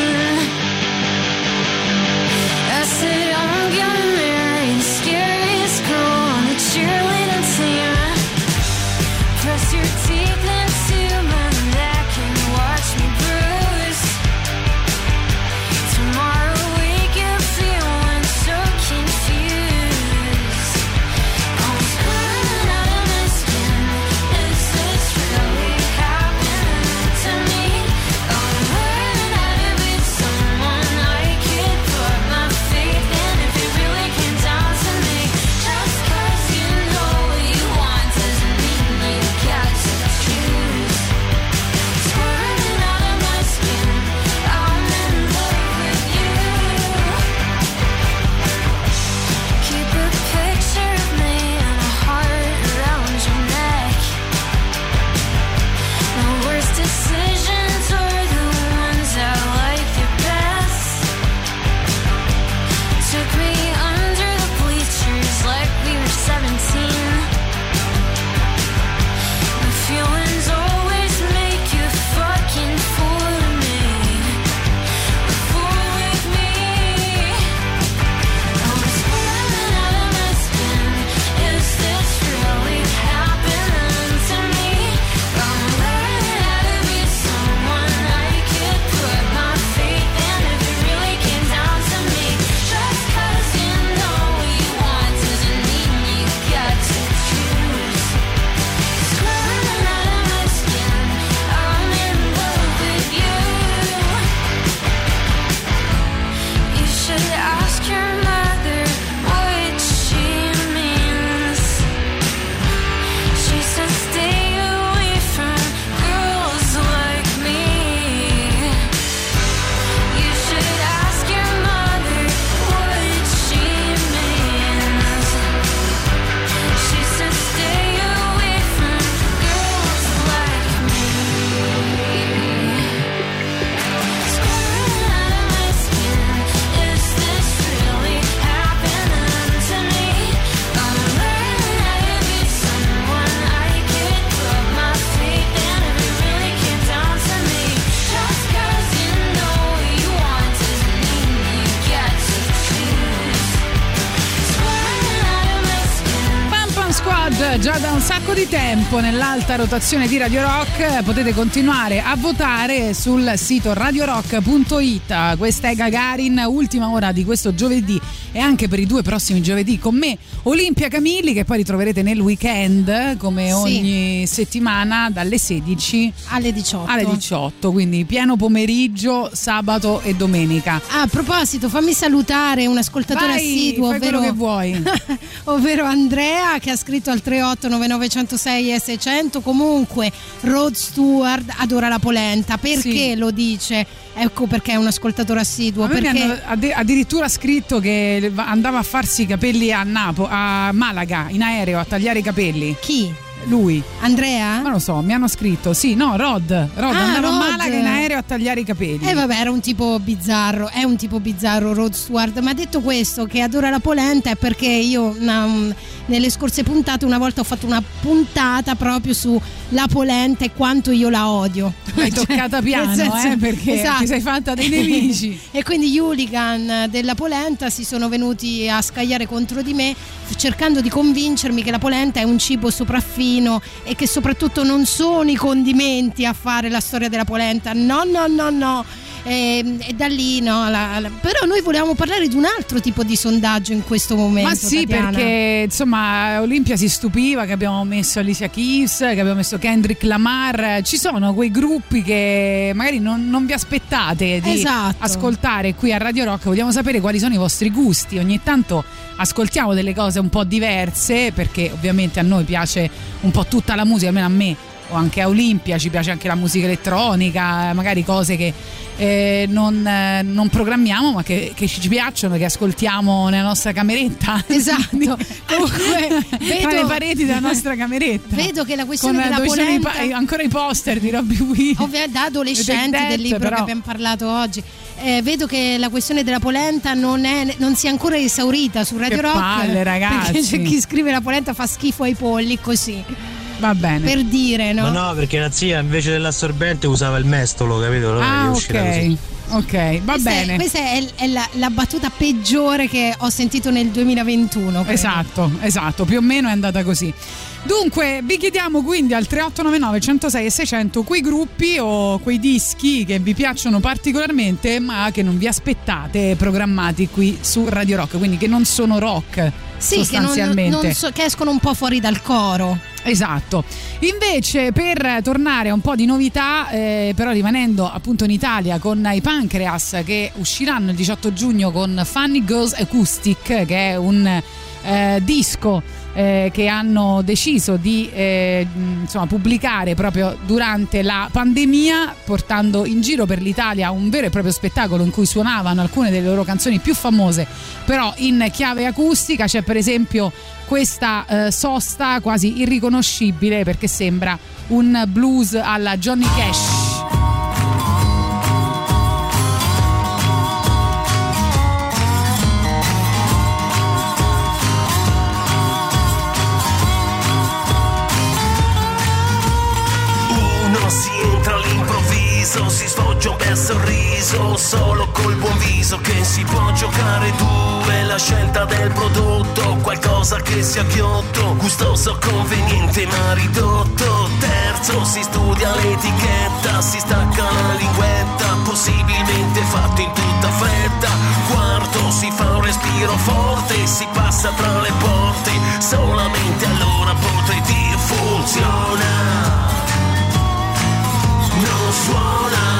tempo nell'alta rotazione di Radio Rock. Potete continuare a votare sul sito radiorock.it questa è Gagarin ultima ora di questo giovedì e anche per i due prossimi giovedì con me Olimpia Camilli che poi ritroverete nel weekend come Sì. ogni settimana dalle 16 alle 18 alle 18 quindi pieno pomeriggio sabato e domenica Ah, a proposito, fammi salutare un ascoltatore Vai, assiduo, fai ovvero, che vuoi. ovvero Andrea che ha scritto al 38 9906 e 600. Comunque, Rod Stewart adora la polenta. Perché Sì. lo dice? Ecco perché è un ascoltatore assiduo. Perché hanno addi- addirittura scritto che andava a farsi i capelli a Napo, a Malaga in aereo a tagliare i capelli. Chi? Lui. Andrea? Ma lo so, mi hanno scritto. Sì, no, Rod. Rod Ah, andava Rod. a Malaga in aereo a tagliare i capelli. Eh vabbè, era un tipo bizzarro, è un tipo bizzarro Rod Stewart, ma detto questo che adora la polenta è perché io una- un- nelle scorse puntate una volta ho fatto una puntata proprio su la polenta e quanto io la odio. L'hai toccata piano, senso- eh, perché esatto. ti sei fatta dei nemici. e quindi gli hooligan della polenta si sono venuti a scagliare contro di me cercando di convincermi che la polenta è un cibo sopraffino e che soprattutto non sono i condimenti a fare la storia della polenta. No, no, no, no. E, e da lì, no, la- la- però noi volevamo parlare di un altro tipo di sondaggio in questo momento. Ma sì, Tatiana. perché insomma Olimpia si stupiva che abbiamo messo Alicia Keys, che abbiamo messo Kendrick Lamar. Ci sono quei gruppi che magari non, non vi aspettate di Esatto. ascoltare qui a Radio Rock. Vogliamo sapere quali sono i vostri gusti. Ogni tanto ascoltiamo delle cose un po' diverse, perché ovviamente a noi piace un po' tutta la musica, almeno a me. O anche a Olimpia ci piace anche la musica elettronica, magari cose che eh, non, eh, non programmiamo ma che, che ci piacciono, che ascoltiamo nella nostra cameretta. Esatto. Comunque, tra vedo- le pareti della nostra cameretta. Vedo che la questione Con, della i polenta- pa- ancora i poster di Robbie Williams. Ovviamente da adolescenti è del libro però- che abbiamo parlato oggi. Eh, vedo che la questione della polenta non, è, non si è ancora esaurita su Radio Che Rock. palle, ragazzi. Perché c'è chi scrive la polenta fa schifo ai polli, così. Va bene. Per dire, no? Ma no, perché la zia invece dell'assorbente usava il mestolo, capito? Allora Ah, ok. così. Ok, va questa bene. È, questa è, è la, la battuta peggiore che ho sentito nel 2021. credo. Esatto, esatto, più o meno è andata così. Dunque, vi chiediamo quindi al 3899 106 e 600 quei gruppi o quei dischi che vi piacciono particolarmente ma che non vi aspettate programmati qui su Radio Rock, quindi che non sono rock Sì, che, non, sostanzialmente. non so- che escono un po' fuori dal coro. Esatto. Invece, per tornare a un po' di novità, eh, però rimanendo appunto in Italia con i Pancreas che usciranno il 18 giugno con Funny Girls Acoustic, che è un eh, disco eh, che hanno deciso di eh, insomma, pubblicare proprio durante la pandemia, portando in giro per l'Italia un vero e proprio spettacolo in cui suonavano alcune delle loro canzoni più famose, però in chiave acustica. C'è per esempio questa eh, sosta quasi irriconoscibile perché sembra un blues alla Johnny Cash. Sorriso, solo col buon viso che si può giocare due, la scelta del prodotto, qualcosa che sia ghiotto, gustoso, conveniente ma ridotto. Terzo si studia l'etichetta, si stacca la linguetta, possibilmente fatto in tutta fretta. Quarto si fa un respiro forte, si passa tra le porte, solamente allora potrei dire funziona non suona.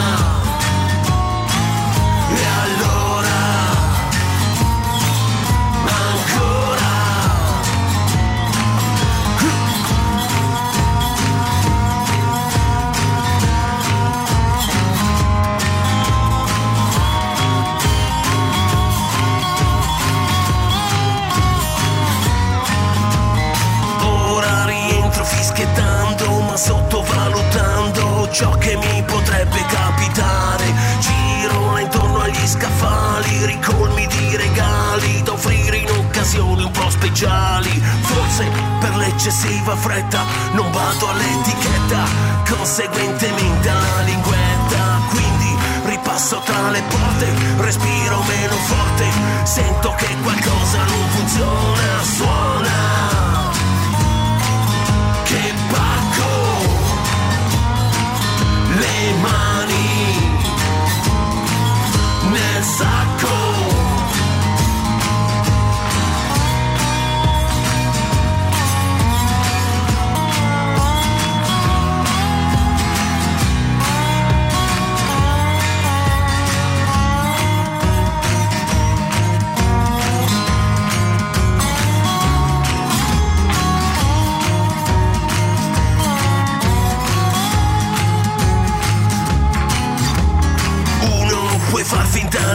Ciò che mi potrebbe capitare. Giro intorno agli scaffali, ricolmi di regali da offrire in occasioni un po' speciali. Forse per l'eccessiva fretta non vado all'etichetta, conseguentemente alla linguetta. Quindi ripasso tra le porte, respiro meno forte, sento che qualcosa non funziona, suona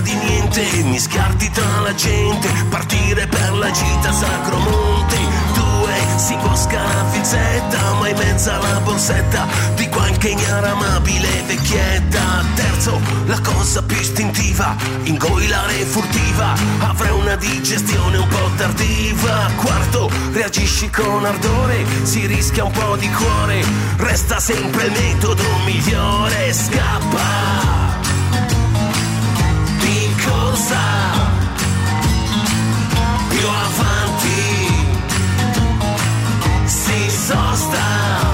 di niente, mischiarti tra la gente, partire per la gita Sacromonte. Due si imbosca la fizzetta, ma in mezzo alla borsetta di qualche ignoramabile vecchietta. Terzo, la cosa più istintiva, ingoilare furtiva, avrei una digestione un po' tardiva. Quarto, reagisci con ardore, si rischia un po' di cuore, resta sempre il metodo migliore, scappa di corsa più avanti si sosta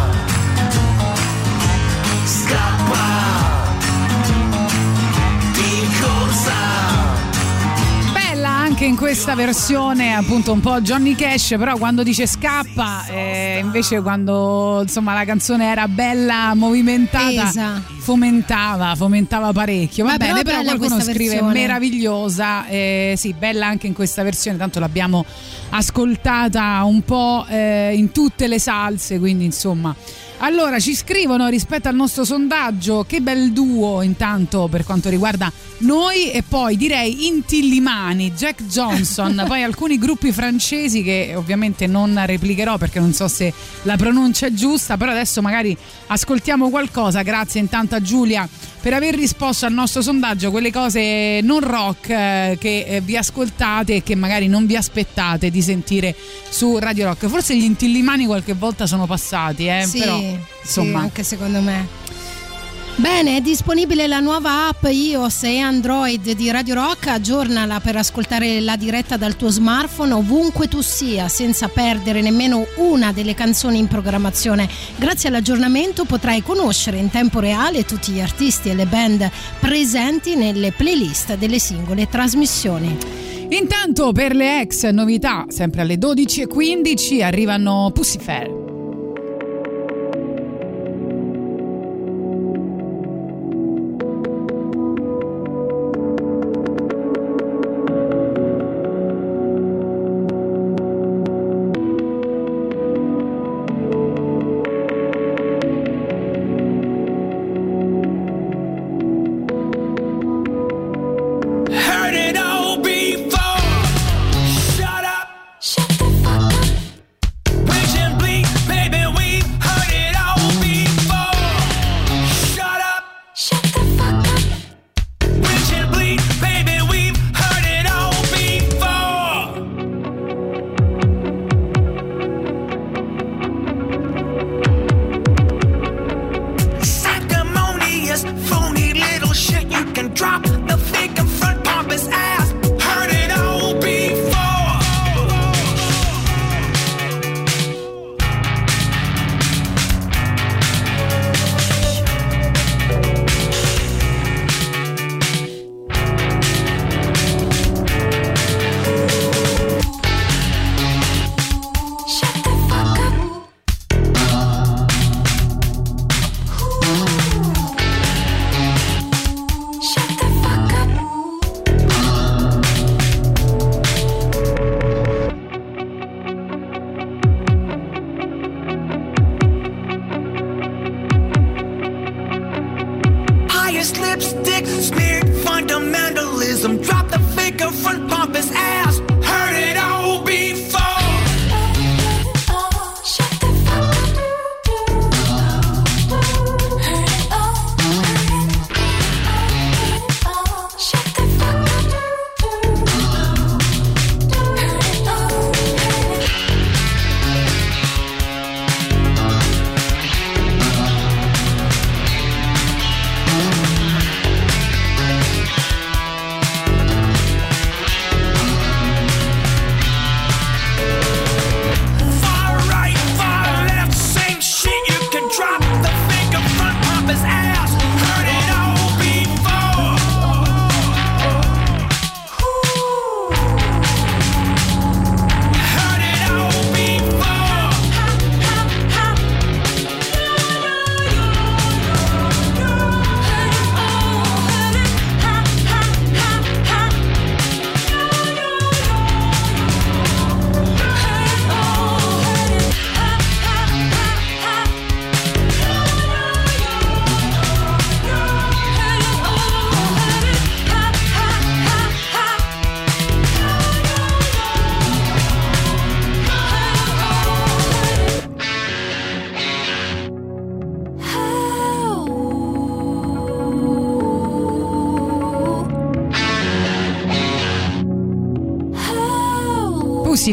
questa versione appunto un po' Johnny Cash, però quando dice scappa, eh, invece quando insomma la canzone era bella, movimentata, Tesa. fomentava, fomentava parecchio. Va però bene, però bella qualcuno scrive versione. meravigliosa, eh, sì, bella anche in questa versione, tanto l'abbiamo ascoltata un po' eh, in tutte le salse, quindi insomma. Allora ci scrivono rispetto al nostro sondaggio che bel duo intanto per quanto riguarda noi e poi direi Intillimani, Jack Johnson, poi alcuni gruppi francesi che ovviamente non replicherò perché non so se la pronuncia è giusta, però adesso magari ascoltiamo qualcosa, grazie intanto a Giulia per aver risposto al nostro sondaggio, quelle cose non rock eh, che eh, vi ascoltate e che magari non vi aspettate di sentire su Radio Rock. Forse gli Intillimani qualche volta sono passati, eh, Sì, però sì, insomma anche secondo me. Bene, è disponibile la nuova app iOS e Android di Radio Rock, aggiornala per ascoltare la diretta dal tuo smartphone ovunque tu sia, senza perdere nemmeno una delle canzoni in programmazione. Grazie all'aggiornamento potrai conoscere in tempo reale tutti gli artisti e le band presenti nelle playlist delle singole trasmissioni. Intanto per le ex novità, sempre alle 12.15 arrivano Pussifair.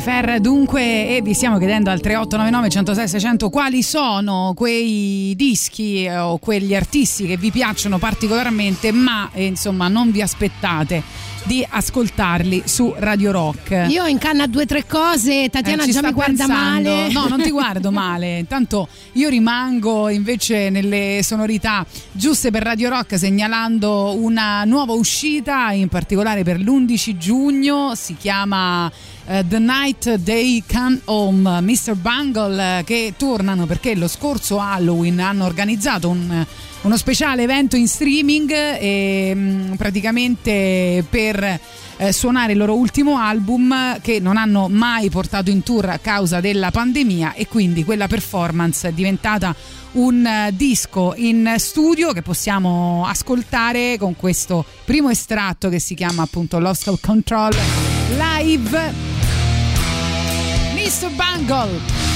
Pussifer dunque e vi stiamo chiedendo al 3899 106 600 quali sono quei dischi eh, o quegli artisti che vi piacciono particolarmente ma eh, insomma non vi aspettate di ascoltarli su Radio Rock. Io in canna due o tre cose, Tatiana Eh, già mi guarda pensando. male. No, non ti guardo male. Intanto io rimango invece nelle sonorità giuste per Radio Rock segnalando una nuova uscita, in particolare per l'11 giugno, si chiama eh, The Night They Come Home, Mr. Bungle eh, che tornano perché lo scorso Halloween hanno organizzato un uno speciale evento in streaming e mh, praticamente per eh, suonare il loro ultimo album che non hanno mai portato in tour a causa della pandemia e quindi quella performance è diventata un eh, disco in studio che possiamo ascoltare con questo primo estratto che si chiama appunto Lost Control live Mr. Bungle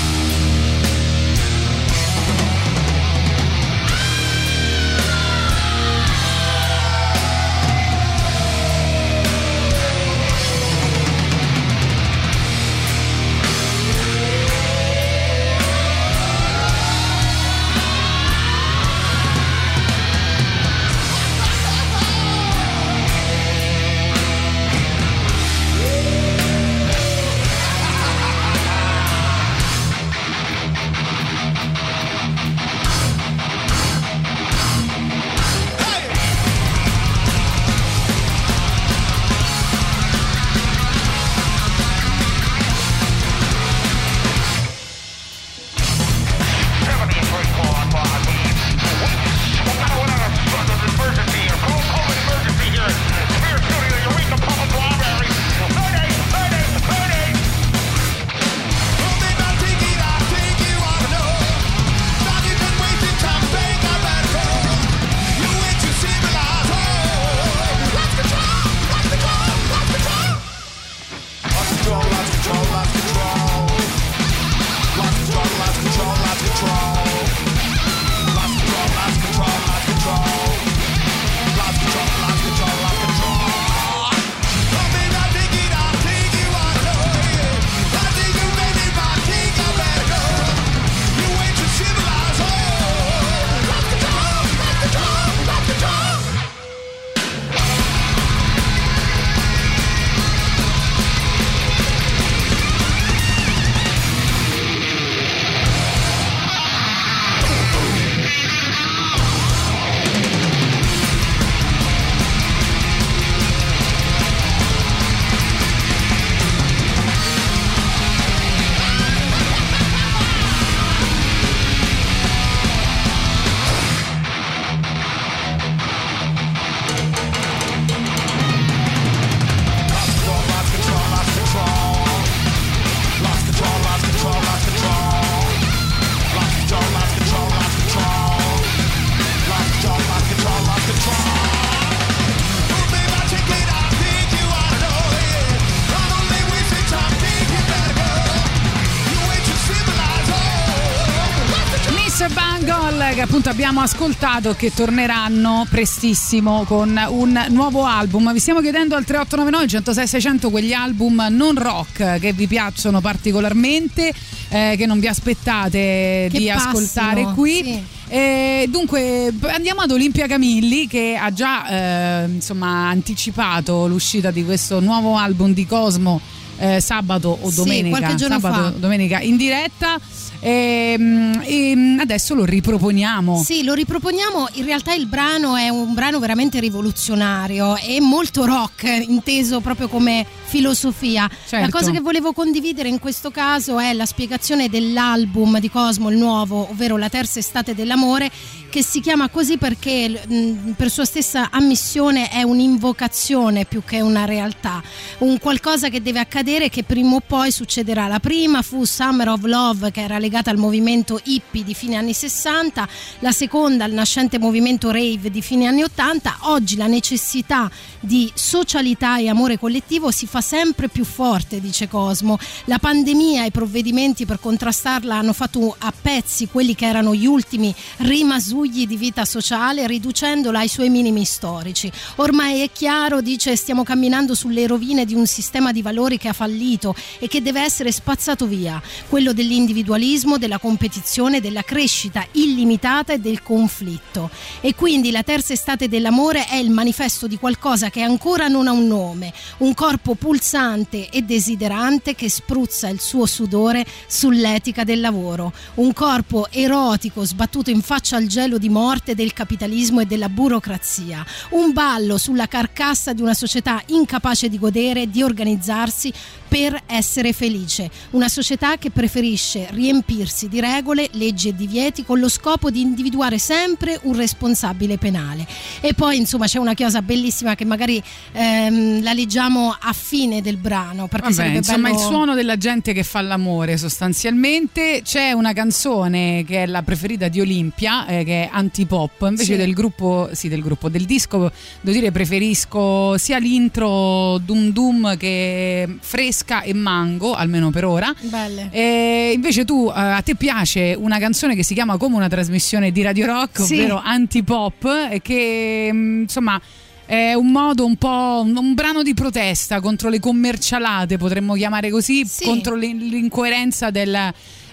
abbiamo ascoltato che torneranno prestissimo con un nuovo album. Vi stiamo chiedendo al 3899 106 600 quegli album non rock che vi piacciono particolarmente, eh, che non vi aspettate Che di passino, ascoltare qui. sì. Eh, dunque andiamo ad Olimpia Camilli che ha già eh, insomma anticipato l'uscita di questo nuovo album di Cosmo eh, sabato o Sì, domenica, giorno sabato domenica in diretta Ehm, e, adesso lo riproponiamo. Sì, lo riproponiamo. In realtà il brano è un brano veramente rivoluzionario e molto rock, inteso proprio come filosofia. Certo. La cosa che volevo condividere in questo caso è la spiegazione dell'album di Cosmo, il nuovo, ovvero La terza estate dell'amore, che si chiama così perché mh, per sua stessa ammissione è un'invocazione più che una realtà, un qualcosa che deve accadere e che prima o poi succederà. La prima fu Summer of Love che era legata al movimento hippie di fine anni 60, la seconda al nascente movimento rave di fine anni 80, oggi la necessità di socialità e amore collettivo si fa sempre più forte, dice Cosmo. La pandemia e i provvedimenti per contrastarla hanno fatto a pezzi quelli che erano gli ultimi rimasugli di vita sociale, riducendola ai suoi minimi storici. Ormai è chiaro, dice, stiamo camminando sulle rovine di un sistema di valori che ha fallito e che deve essere spazzato via, quello dell'individualismo, della competizione, della crescita illimitata e del conflitto. E quindi la terza estate dell'amore è il manifesto di qualcosa che ancora non ha un nome, un corpo pulsante e desiderante che spruzza il suo sudore sull'etica del lavoro, un corpo erotico sbattuto in faccia al gelo di morte del capitalismo e della burocrazia, un ballo sulla carcassa di una società incapace di godere di organizzarsi per essere felice, una società che preferisce riempirsi di regole, leggi e divieti con lo scopo di individuare sempre un responsabile penale. E poi insomma c'è una chiosa bellissima che magari ehm, la leggiamo a fine del brano perché Vabbè, insomma, bello... il suono della gente che fa l'amore sostanzialmente. C'è una canzone che è la preferita di Olimpia, eh, che è antipop. Invece Sì. del gruppo, sì, del gruppo, del disco, devo dire, preferisco sia l'intro Dum Dum che Fresca e Mango, almeno per ora. Belle. E invece tu, eh, a te piace una canzone che si chiama come una trasmissione di Radio Rock, Sì. ovvero antipop, e che mm, insomma è un modo un po' un, brano di protesta contro le commercialate, potremmo chiamare così, contro l'in- l'incoerenza del.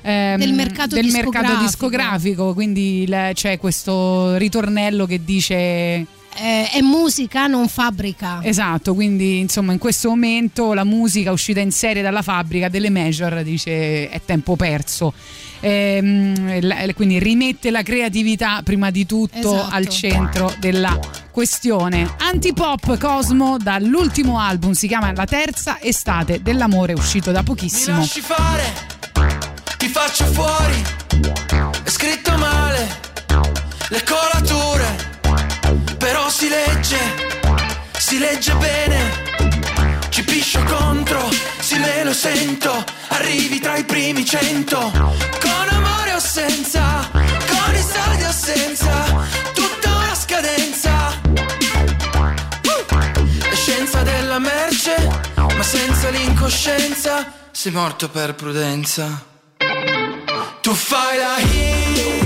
ehm, Del mercato del discografico. mercato discografico, quindi c'è questo ritornello che dice Eh, è musica, non fabbrica. Esatto, quindi insomma in questo momento la musica uscita in serie dalla fabbrica delle major dice è tempo perso. Ehm, la- quindi rimette la creatività prima di tutto Esatto. al centro della questione. Antipop Cosmo dall'ultimo album si chiama La terza estate dell'amore uscito da Mi pochissimo. lasci fare, ti faccio fuori. È scritto male, le colature. Si legge, si legge bene. Ci piscio contro, sì me lo sento. Arrivi tra i primi cento. Con amore o senza, con i soldi o senza. Tutta una scadenza. È scienza della merce, ma senza l'incoscienza sei morto per prudenza. Tu fai la hit,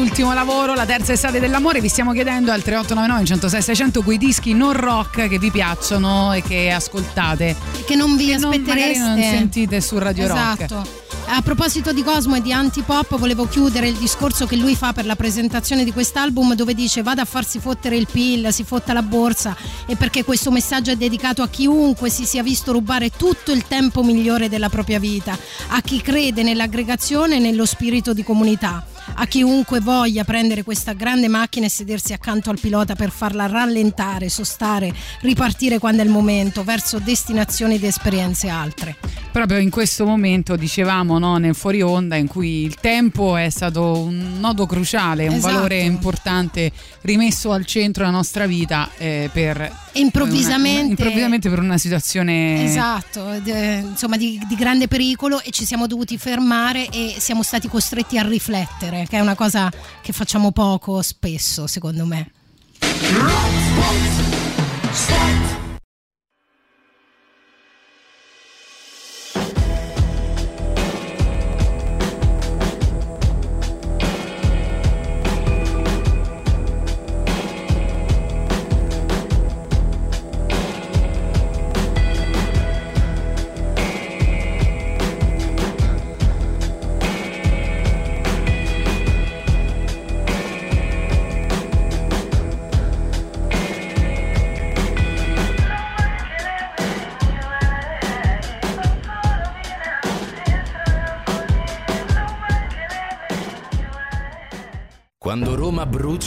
Dall'ultimo lavoro, la terza estate dell'amore. Vi stiamo chiedendo al 3899 106 600 quei dischi non rock che vi piacciono e che ascoltate. Che non vi Che non- aspettereste. magari non sentite su Radio Rock. Esatto. A proposito di Cosmo e di Antipop, volevo chiudere il discorso che lui fa per la presentazione di quest'album dove dice vada a farsi fottere il PIL, si fotta la borsa e perché questo messaggio è dedicato a chiunque si sia visto rubare tutto il tempo migliore della propria vita, a chi crede nell'aggregazione e nello spirito di comunità, a chiunque voglia prendere questa grande macchina e sedersi accanto al pilota per farla rallentare, sostare, ripartire quando è il momento, verso destinazioni ed esperienze altre. Proprio in questo momento dicevamo no, nel fuori onda in cui il tempo è stato un nodo cruciale, un Esatto. valore importante rimesso al centro della nostra vita eh, per improvvisamente- una- improvvisamente per una situazione Esatto, d- insomma di, di grande pericolo e ci siamo dovuti fermare e siamo stati costretti a riflettere, che è una cosa che facciamo poco spesso, secondo me. Quando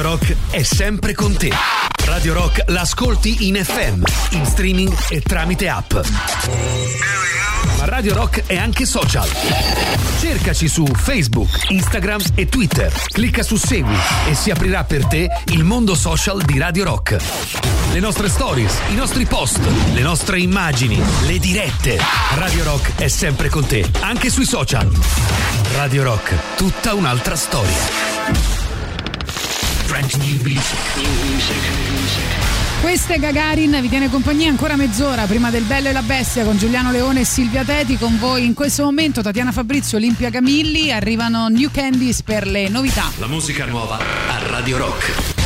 Radio Rock è sempre con te. Radio Rock l'ascolti in FM, in streaming e tramite app. Ma Radio Rock è anche social. Cercaci su Facebook, Instagram e Twitter. Clicca su Segui e si aprirà per te il mondo social di Radio Rock. Le nostre stories, i nostri post, le nostre immagini, le dirette. Radio Rock è sempre con te, anche sui social. Radio Rock, tutta un'altra storia. French New Music. Questa è Gagarin, vi tiene compagnia ancora mezz'ora prima del Bello e la Bestia con Giuliano Leone e Silvia Teti. Con voi in questo momento Tatiana Fabrizio, Olimpia Camilli. Arrivano New Candies per le novità. La musica nuova a Radio Rock.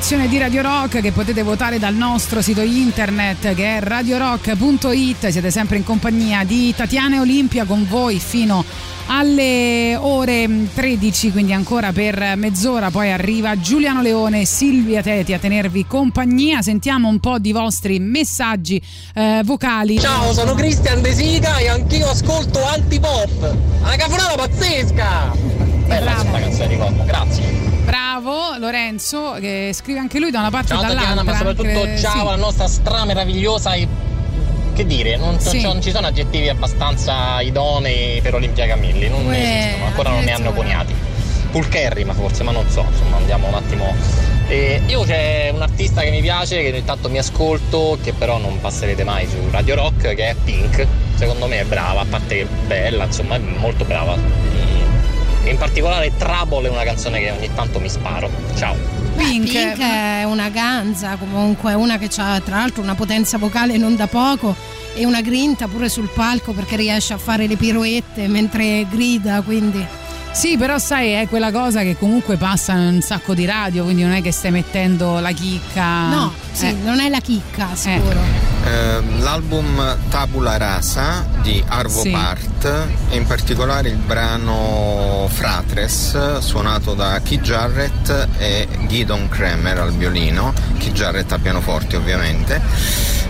Alta rotazione di Radio Rock che potete votare dal nostro sito internet che è radiorock.it. Siete sempre in compagnia di Tatiana e Olimpia con voi fino alle ore 13, quindi ancora per mezz'ora. Poi arriva Giuliano Leone e Silvia Teti a tenervi compagnia. Sentiamo un po' di vostri messaggi eh, vocali. Ciao, sono Cristian De Sica e anch'io ascolto antipop. Una cafonata pazzesca! Bella questa canzone di Cosmo, grazie. Bravo Lorenzo che scrive anche lui da una parte Ciao e dall'altra. Tatiana, ma soprattutto anche- ciao sì. alla nostra stra meravigliosa e che dire, non, Sì. ci- non ci sono aggettivi abbastanza idonei per Olimpia Camilli, non Uè, esistono, ancora non ne hanno coniati. Pulcherri, ma forse, ma non so, insomma, andiamo un attimo. E io c'è un artista che mi piace, che ogni tanto mi ascolto, che però non passerete mai su Radio Rock, che è Pink. Secondo me è brava, a parte che è bella, insomma, è molto brava. E in particolare Trouble è una canzone che ogni tanto mi sparo. Ciao. Pink. Pink è una ganza, comunque una che ha tra l'altro una potenza vocale non da poco e una grinta pure sul palco perché riesce a fare le piroette mentre grida, quindi Sì, però sai, è quella cosa che comunque passa in un sacco di radio, quindi non è che stai mettendo la chicca. no, sì, Eh. non è la chicca, sicuro. Ehm, l'album Tabula Rasa di Arvo Sì. Part e in particolare il brano Fratres suonato da Keith Jarrett e Gidon Kremer al violino, Keith Jarrett a pianoforte ovviamente.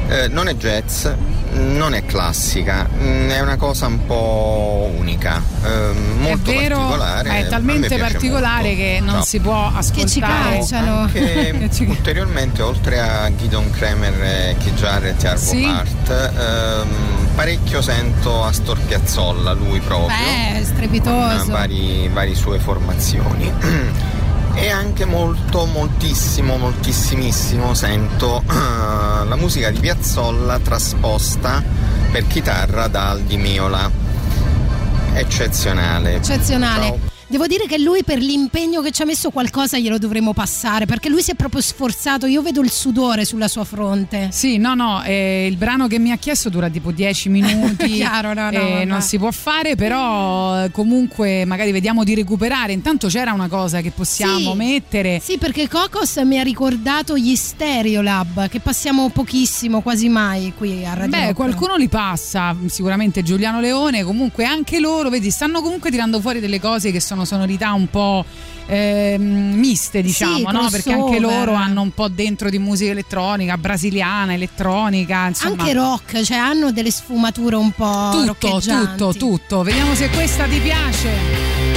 Eh, non è jazz, non è classica, mm, è una cosa un po' unica, ehm, molto è vero, particolare. è talmente particolare molto. che non No. si può ascoltare. Anche ulteriormente, oltre a Gidon Kremer e Keith Jarrett e Arvo Sì. Part, ehm, parecchio sento Astor Piazzolla, lui proprio. Beh, con strepitoso. vari, vari sue formazioni. E anche molto, moltissimo, moltissimissimo sento eh, la musica di Piazzolla trasposta per chitarra da Aldi Miola. Eccezionale. Eccezionale. Ciao. Devo dire che lui per l'impegno che ci ha messo qualcosa glielo dovremmo passare perché lui si è proprio sforzato, io vedo il sudore sulla sua fronte. Sì, no, no, eh, il brano che mi ha chiesto dura tipo 10 minuti. Chiaro, no, no, eh, non si può fare, però comunque magari vediamo di recuperare. Intanto c'era una cosa che possiamo Sì. mettere. Sì, perché Cocos mi ha ricordato gli Stereolab che passiamo pochissimo, quasi mai qui a Radio Beh, Rock. qualcuno li passa, sicuramente Giuliano Leone, comunque anche loro, vedi, stanno comunque tirando fuori delle cose che sono sonorità un po' ehm, miste, diciamo, Sì, no? Perché anche loro hanno un po' dentro di musica elettronica, brasiliana, elettronica, insomma. Anche rock, cioè hanno delle sfumature un po' tutto, tutto, tutto. Vediamo se questa ti piace.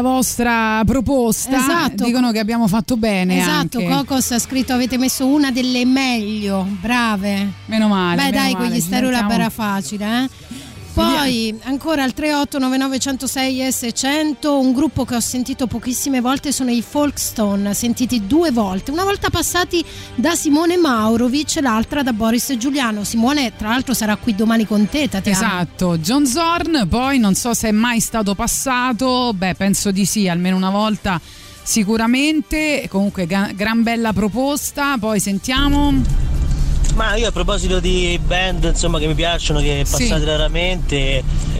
Da vostra proposta Esatto. dicono che abbiamo fatto bene Esatto, anche. Cocos ha scritto avete messo una delle meglio, brave. Meno male. Beh meno dai, male, quegli sentiamo- era facile, eh. Poi ancora al 3899106 S100 un gruppo che ho sentito pochissime volte sono i Folkstone, sentiti due volte, una volta passati da Simone Maurovic e l'altra da Boris Giuliano. Simone tra l'altro sarà qui domani con te, Tatiana. Esatto, John Zorn, poi non so se è mai stato passato, beh penso di sì, almeno una volta sicuramente, comunque gran bella proposta, poi sentiamo... Ma io a proposito di band insomma che mi piacciono, che Sì. passate raramente,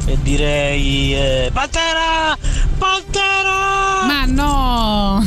eh, direi eh, Pantera! Pantera! Ma no!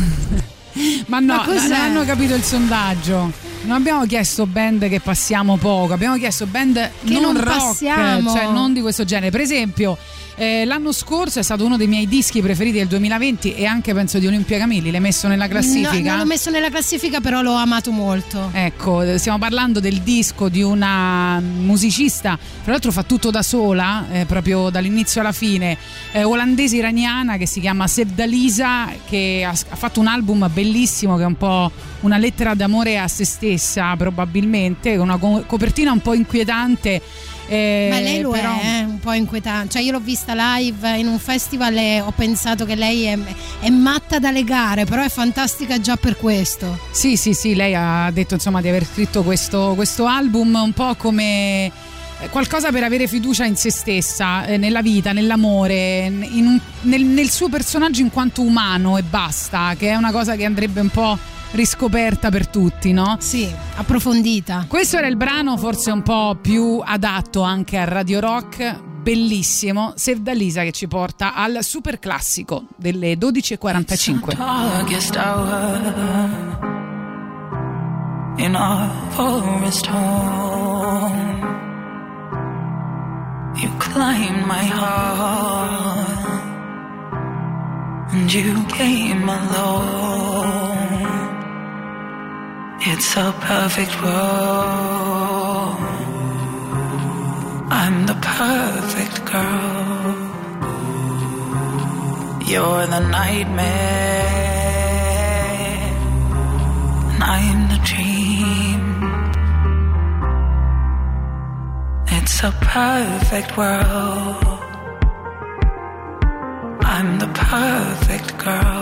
Ma no, Ma non hanno capito il sondaggio. Non abbiamo chiesto band che passiamo poco, abbiamo chiesto band Che non, non rock, passiamo. cioè non di questo genere. Per esempio, eh, l'anno scorso è stato uno dei miei dischi preferiti del 2020 e anche penso di Olimpia Camilli. L'hai messo nella classifica? No, non l'ho messo nella classifica, però l'ho amato molto. Ecco, stiamo parlando del disco di una musicista, tra l'altro fa tutto da sola, eh, proprio dall'inizio alla fine, eh, olandese iraniana che si chiama Sevdalisa, che ha, ha fatto un album bellissimo che è un po' una lettera d'amore a se stessa probabilmente, con una co- copertina un po' inquietante. Eh, Ma lei lo però- è, eh, un po' inquietante. Cioè, io l'ho vista live in un festival e ho pensato che lei è, è matta da legare, però è fantastica già per questo. Sì, sì, sì, lei ha detto insomma di aver scritto questo, questo album un po' come eh, qualcosa per avere fiducia in se stessa, eh, nella vita, nell'amore, un- nel, nel suo personaggio in quanto umano e basta, che è una cosa che andrebbe un po' riscoperta per tutti, no? Sì, approfondita. Questo era il brano forse un po' più adatto anche a Radio Rock, bellissimo, Sevdalisa che ci porta al super classico delle 12.45. darkest hour in our forest home. You climbed my heart and you came alone. It's a perfect world. I'm the perfect girl. You're the nightmare, and I'm the dream. It's a perfect world. I'm the perfect girl.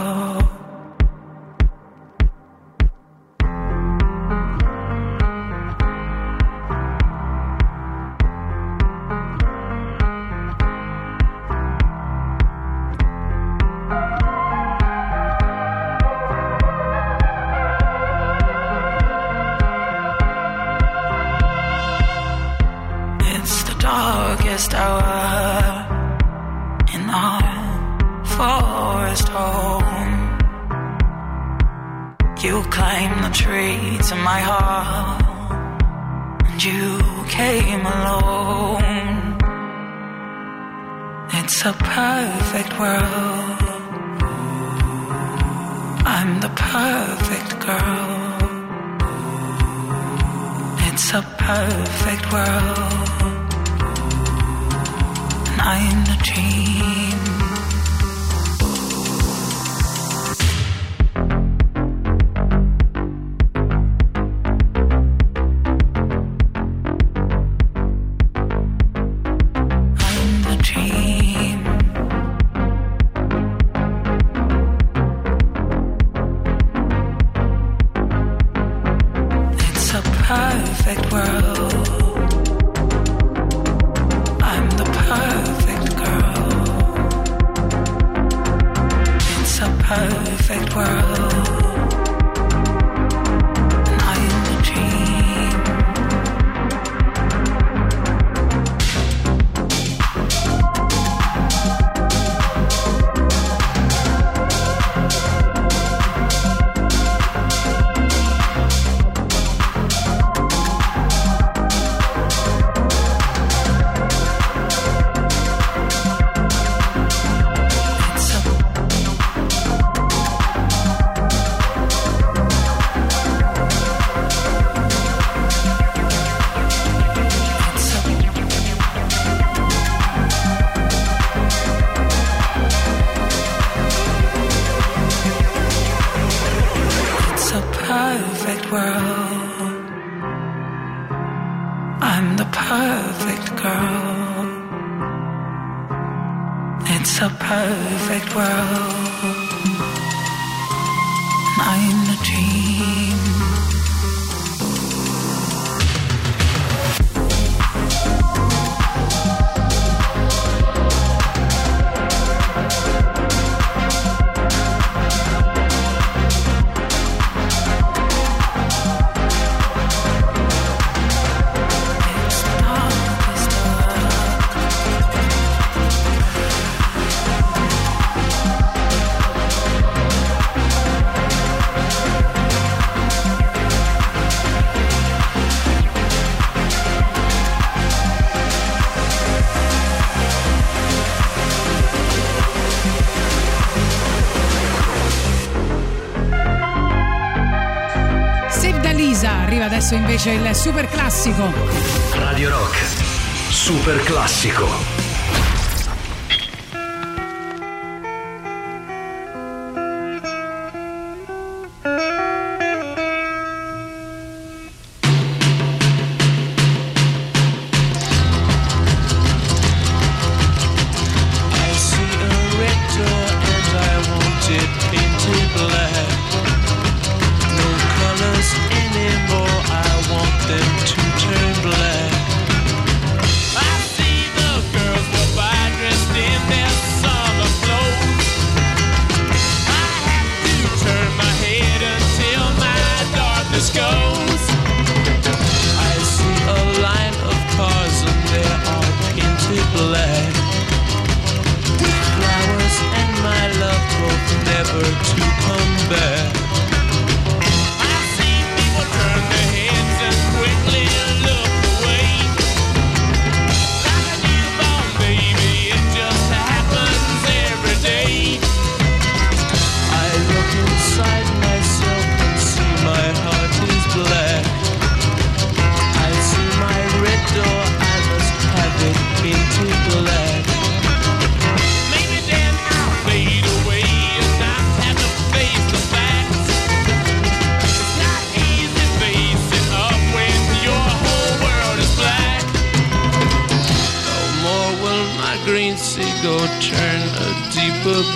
invece il super classico. Radio Rock, super classico.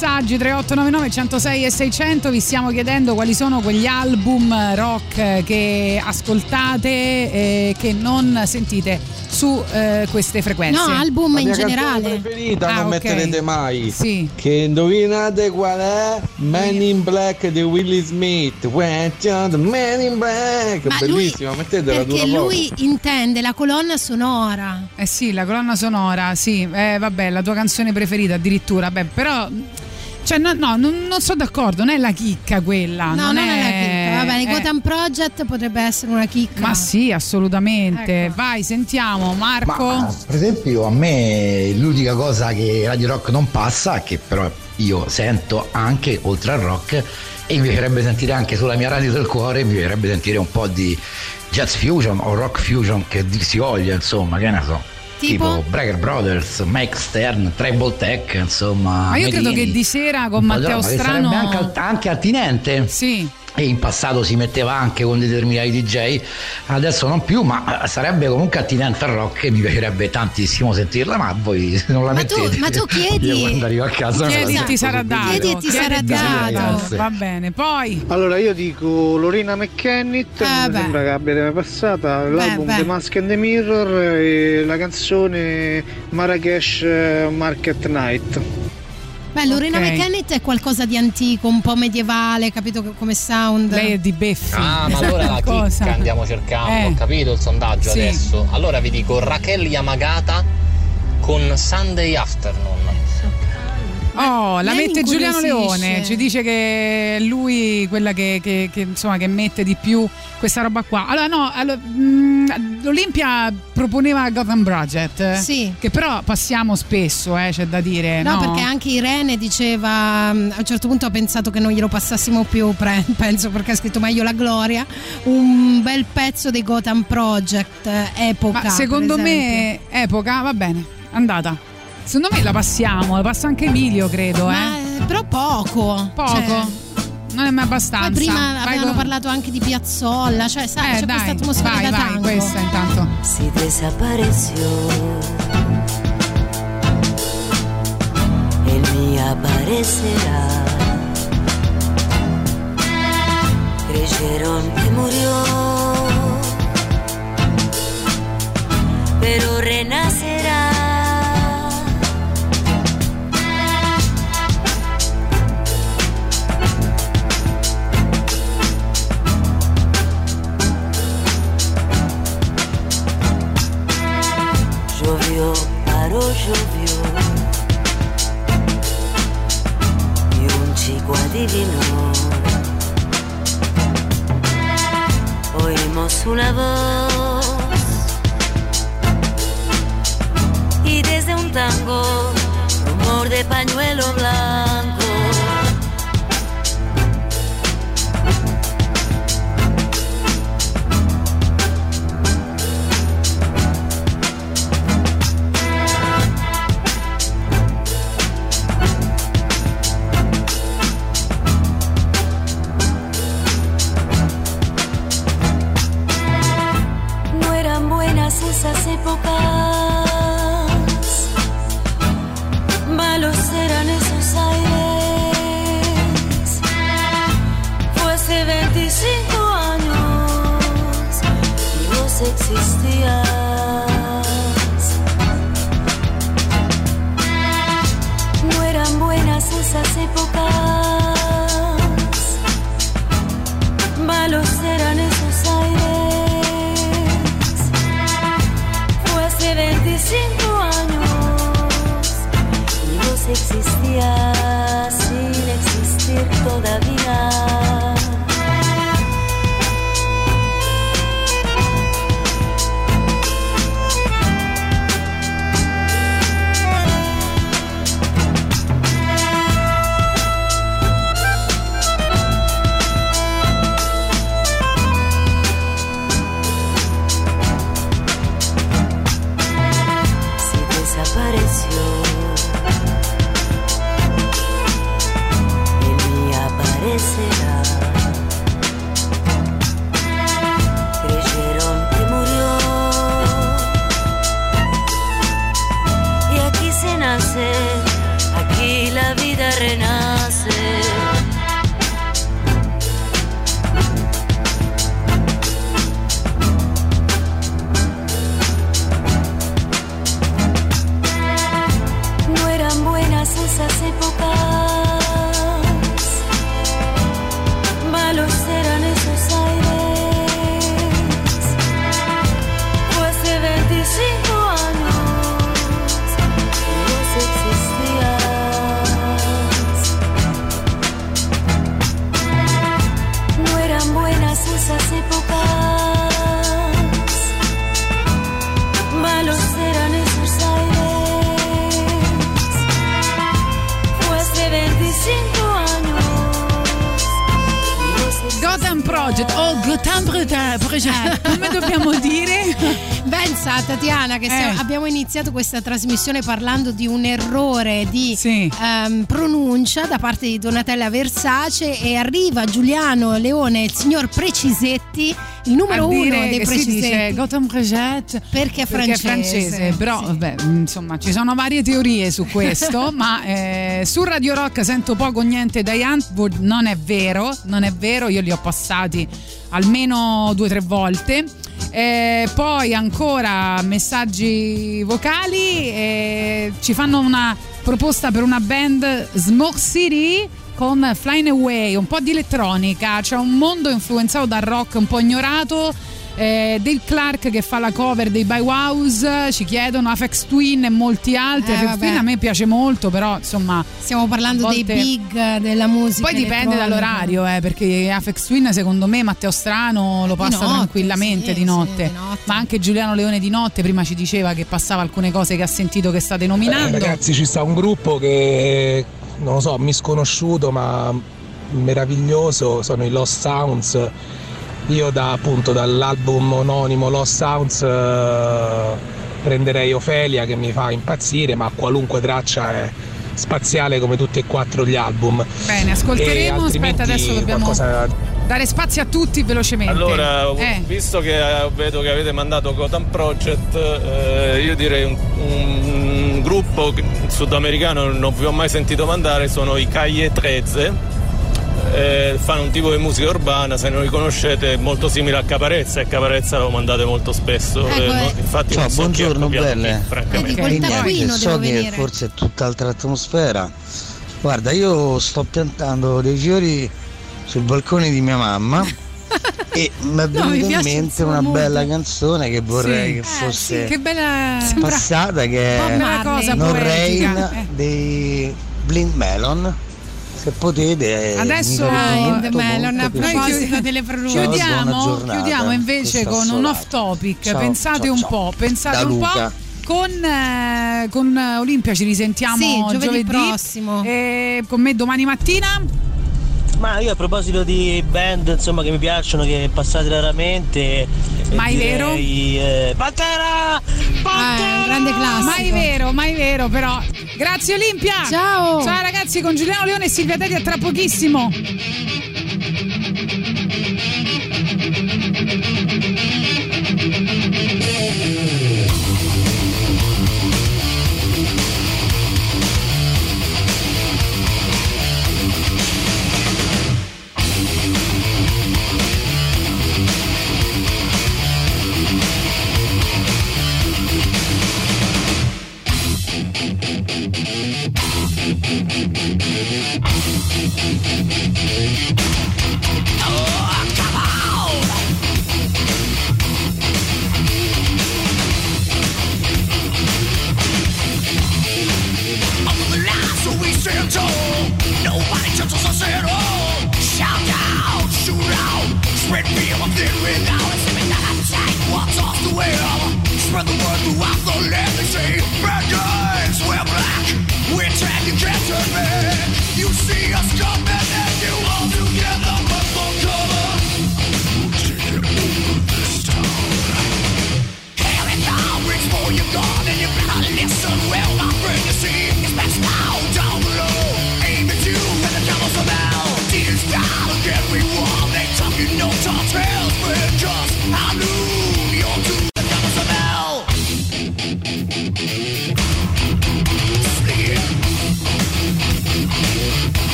Messaggi 3899 106 e 600 vi stiamo chiedendo quali sono quegli album rock che ascoltate e che non sentite su eh, queste frequenze. No, album La in mia canzone generale. preferita Ah, non ok. metterete mai. Sì. Che indovinate qual è? Man in Black di Willie Smith. When you're the Man in Black. Ma lui- Bellissima, mettetela Perché dura lui intende la colonna sonora. Eh sì, la colonna sonora, sì, eh, vabbè, la tua canzone preferita addirittura, beh, però... Cioè, no, no, non, non sono d'accordo, non è la chicca quella. No, non, è... la chicca. Va bene, Gotham Project potrebbe essere una chicca. Ma sì, assolutamente. Ecco. Vai, sentiamo, Marco. Per esempio, a me l'unica cosa che Radio Rock non passa, che però io sento anche oltre al rock, e mi piacerebbe sentire anche sulla mia radio del cuore, mi piacerebbe sentire un po' di jazz fusion o rock fusion che dir si voglia, insomma, che ne so. Tipo? Breaker Brothers, Mike Stern, Treble Tech, insomma. Ma io credo Medini. che di sera con Matteo Strano. sarebbe anche, anche attinente. Sì. E in passato si metteva anche con determinati DJ, adesso non più, ma sarebbe comunque attinente al rock e mi piacerebbe tantissimo sentirla, ma voi se non la Ma tu- mettete. ma tu chiedi- Io quando arrivo a casa Chiedi e ti sarà dato. Chiedi e ti sarà dato. Va bene, poi. Allora io dico Lorena McKennitt, Eh, mi beh. sembra che abbia mai passata, l'album beh. The Mask and the Mirror e la canzone Marrakesh eh, Market Night. Beh, Lorena Ok. McKennitt è qualcosa di antico, un po' medievale, capito come sound. Lei è di Beffi. Ah, ma allora la chicca andiamo cercando, Eh. ho capito il sondaggio Sì. adesso. Allora vi dico Raquel Yamagata con Sunday Afternoon. Oh, la mette Giuliano. Leone. Ci dice che lui quella che, che- che, insomma che mette di più questa roba qua. Allora, no, allora, mh, l'Olimpia proponeva Gotham Project. Sì. Che però passiamo spesso, eh, c'è da dire. No, No, perché anche Irene diceva, mm, a un certo punto ha pensato che non glielo passassimo più, pre- penso perché ha scritto meglio la gloria, un bel pezzo dei Gotham Project, eh, epoca. Ma secondo me, epoca, va bene, andata. Secondo me la passiamo, la passa anche Emilio, credo. Ma, eh. eh, però poco. Poco. Cioè, Non è mai abbastanza. poi prima Vai avevano con- parlato anche di Piazzolla, cioè sai, Eh, c'è dai, questa atmosfera vai, da vai, tango. questa intanto. Si desapareció. En mí aparecerá. Creyeron que murió, pero renacerá. Iniziato questa trasmissione parlando di un errore di ehm, pronuncia da parte di Donatella Versace e arriva Giuliano Leone, il signor Precisetti, il numero uno dei Precisetti. dice Gotham Project perché è perché è francese. francese, però vabbè, insomma ci sono varie teorie su questo, ma eh, su Radio Rock sento poco o niente dai Antwoord, non è vero, non è vero, io li ho passati almeno due o tre volte. Eh, poi ancora messaggi vocali, eh, ci fanno una proposta per una band Smoke City con Flying Away, un po' di elettronica, c'è un mondo influenzato dal rock un po' ignorato. Eh, Dave Clark che fa la cover dei By Wows ci chiedono Afex Twin e molti altri Eh, vabbè. Twin a me piace molto però insomma Stiamo parlando a dei volte- big della musica. poi dipende dall'orario, eh, perché Afex Twin secondo me Matteo Strano lo passa notte, tranquillamente sì, di sì, notte. di notte. Ma anche Giuliano Leone di notte prima ci diceva che passava alcune cose che ha sentito che state nominando. Eh, ragazzi, ci sta un gruppo che non lo so, misconosciuto ma meraviglioso, sono i Lost Sounds. Io da appunto dall'album omonimo Lost Sounds eh, prenderei Ofelia che mi fa impazzire, ma qualunque traccia è spaziale come tutti e quattro gli album. Bene, ascolteremo. Aspetta, adesso dobbiamo qualcosa dare spazio a tutti velocemente. Allora, Eh. visto che eh, vedo che avete mandato Gotham Project, eh, io direi un, un gruppo che- sudamericano non vi ho mai sentito mandare, sono i Calle 13. Eh, fanno un tipo di musica urbana, se non li conoscete, è molto simile a Caparezza e Caparezza lo mandate molto spesso. Ecco, eh, eh. no- infatti Ciao, non so buongiorno belle. devo so che forse è tutt'altra atmosfera. Guarda, io sto piantando dei fiori sul balcone di mia mamma e mi è No, venuta in piace il mente una mood. bella canzone che vorrei Sì. che Eh, fosse sì, che bella passata che è Non poetica. Rain Eh. dei Blind Melon. Se potete Adesso farebbe Blind molto, Melon, molto a proposito delle. Ciao, Chiudiamo, chiudiamo invece con un off topic. Ciao, pensate ciao, un ciao. po', pensate Da un Luca. po'. Con, eh, con Olimpia ci risentiamo Sì, giovedì giovedì prossimo. E con me domani mattina. Ma io a proposito di band insomma che mi piacciono, che passate raramente. Eh, Mai vero? eh, Pantera! Ah, grande classico. Mai vero, mai vero, però. Grazie Olimpia! Ciao! Ciao ragazzi, con Giuliano Leone e Silvia Teti a tra pochissimo. Thank you.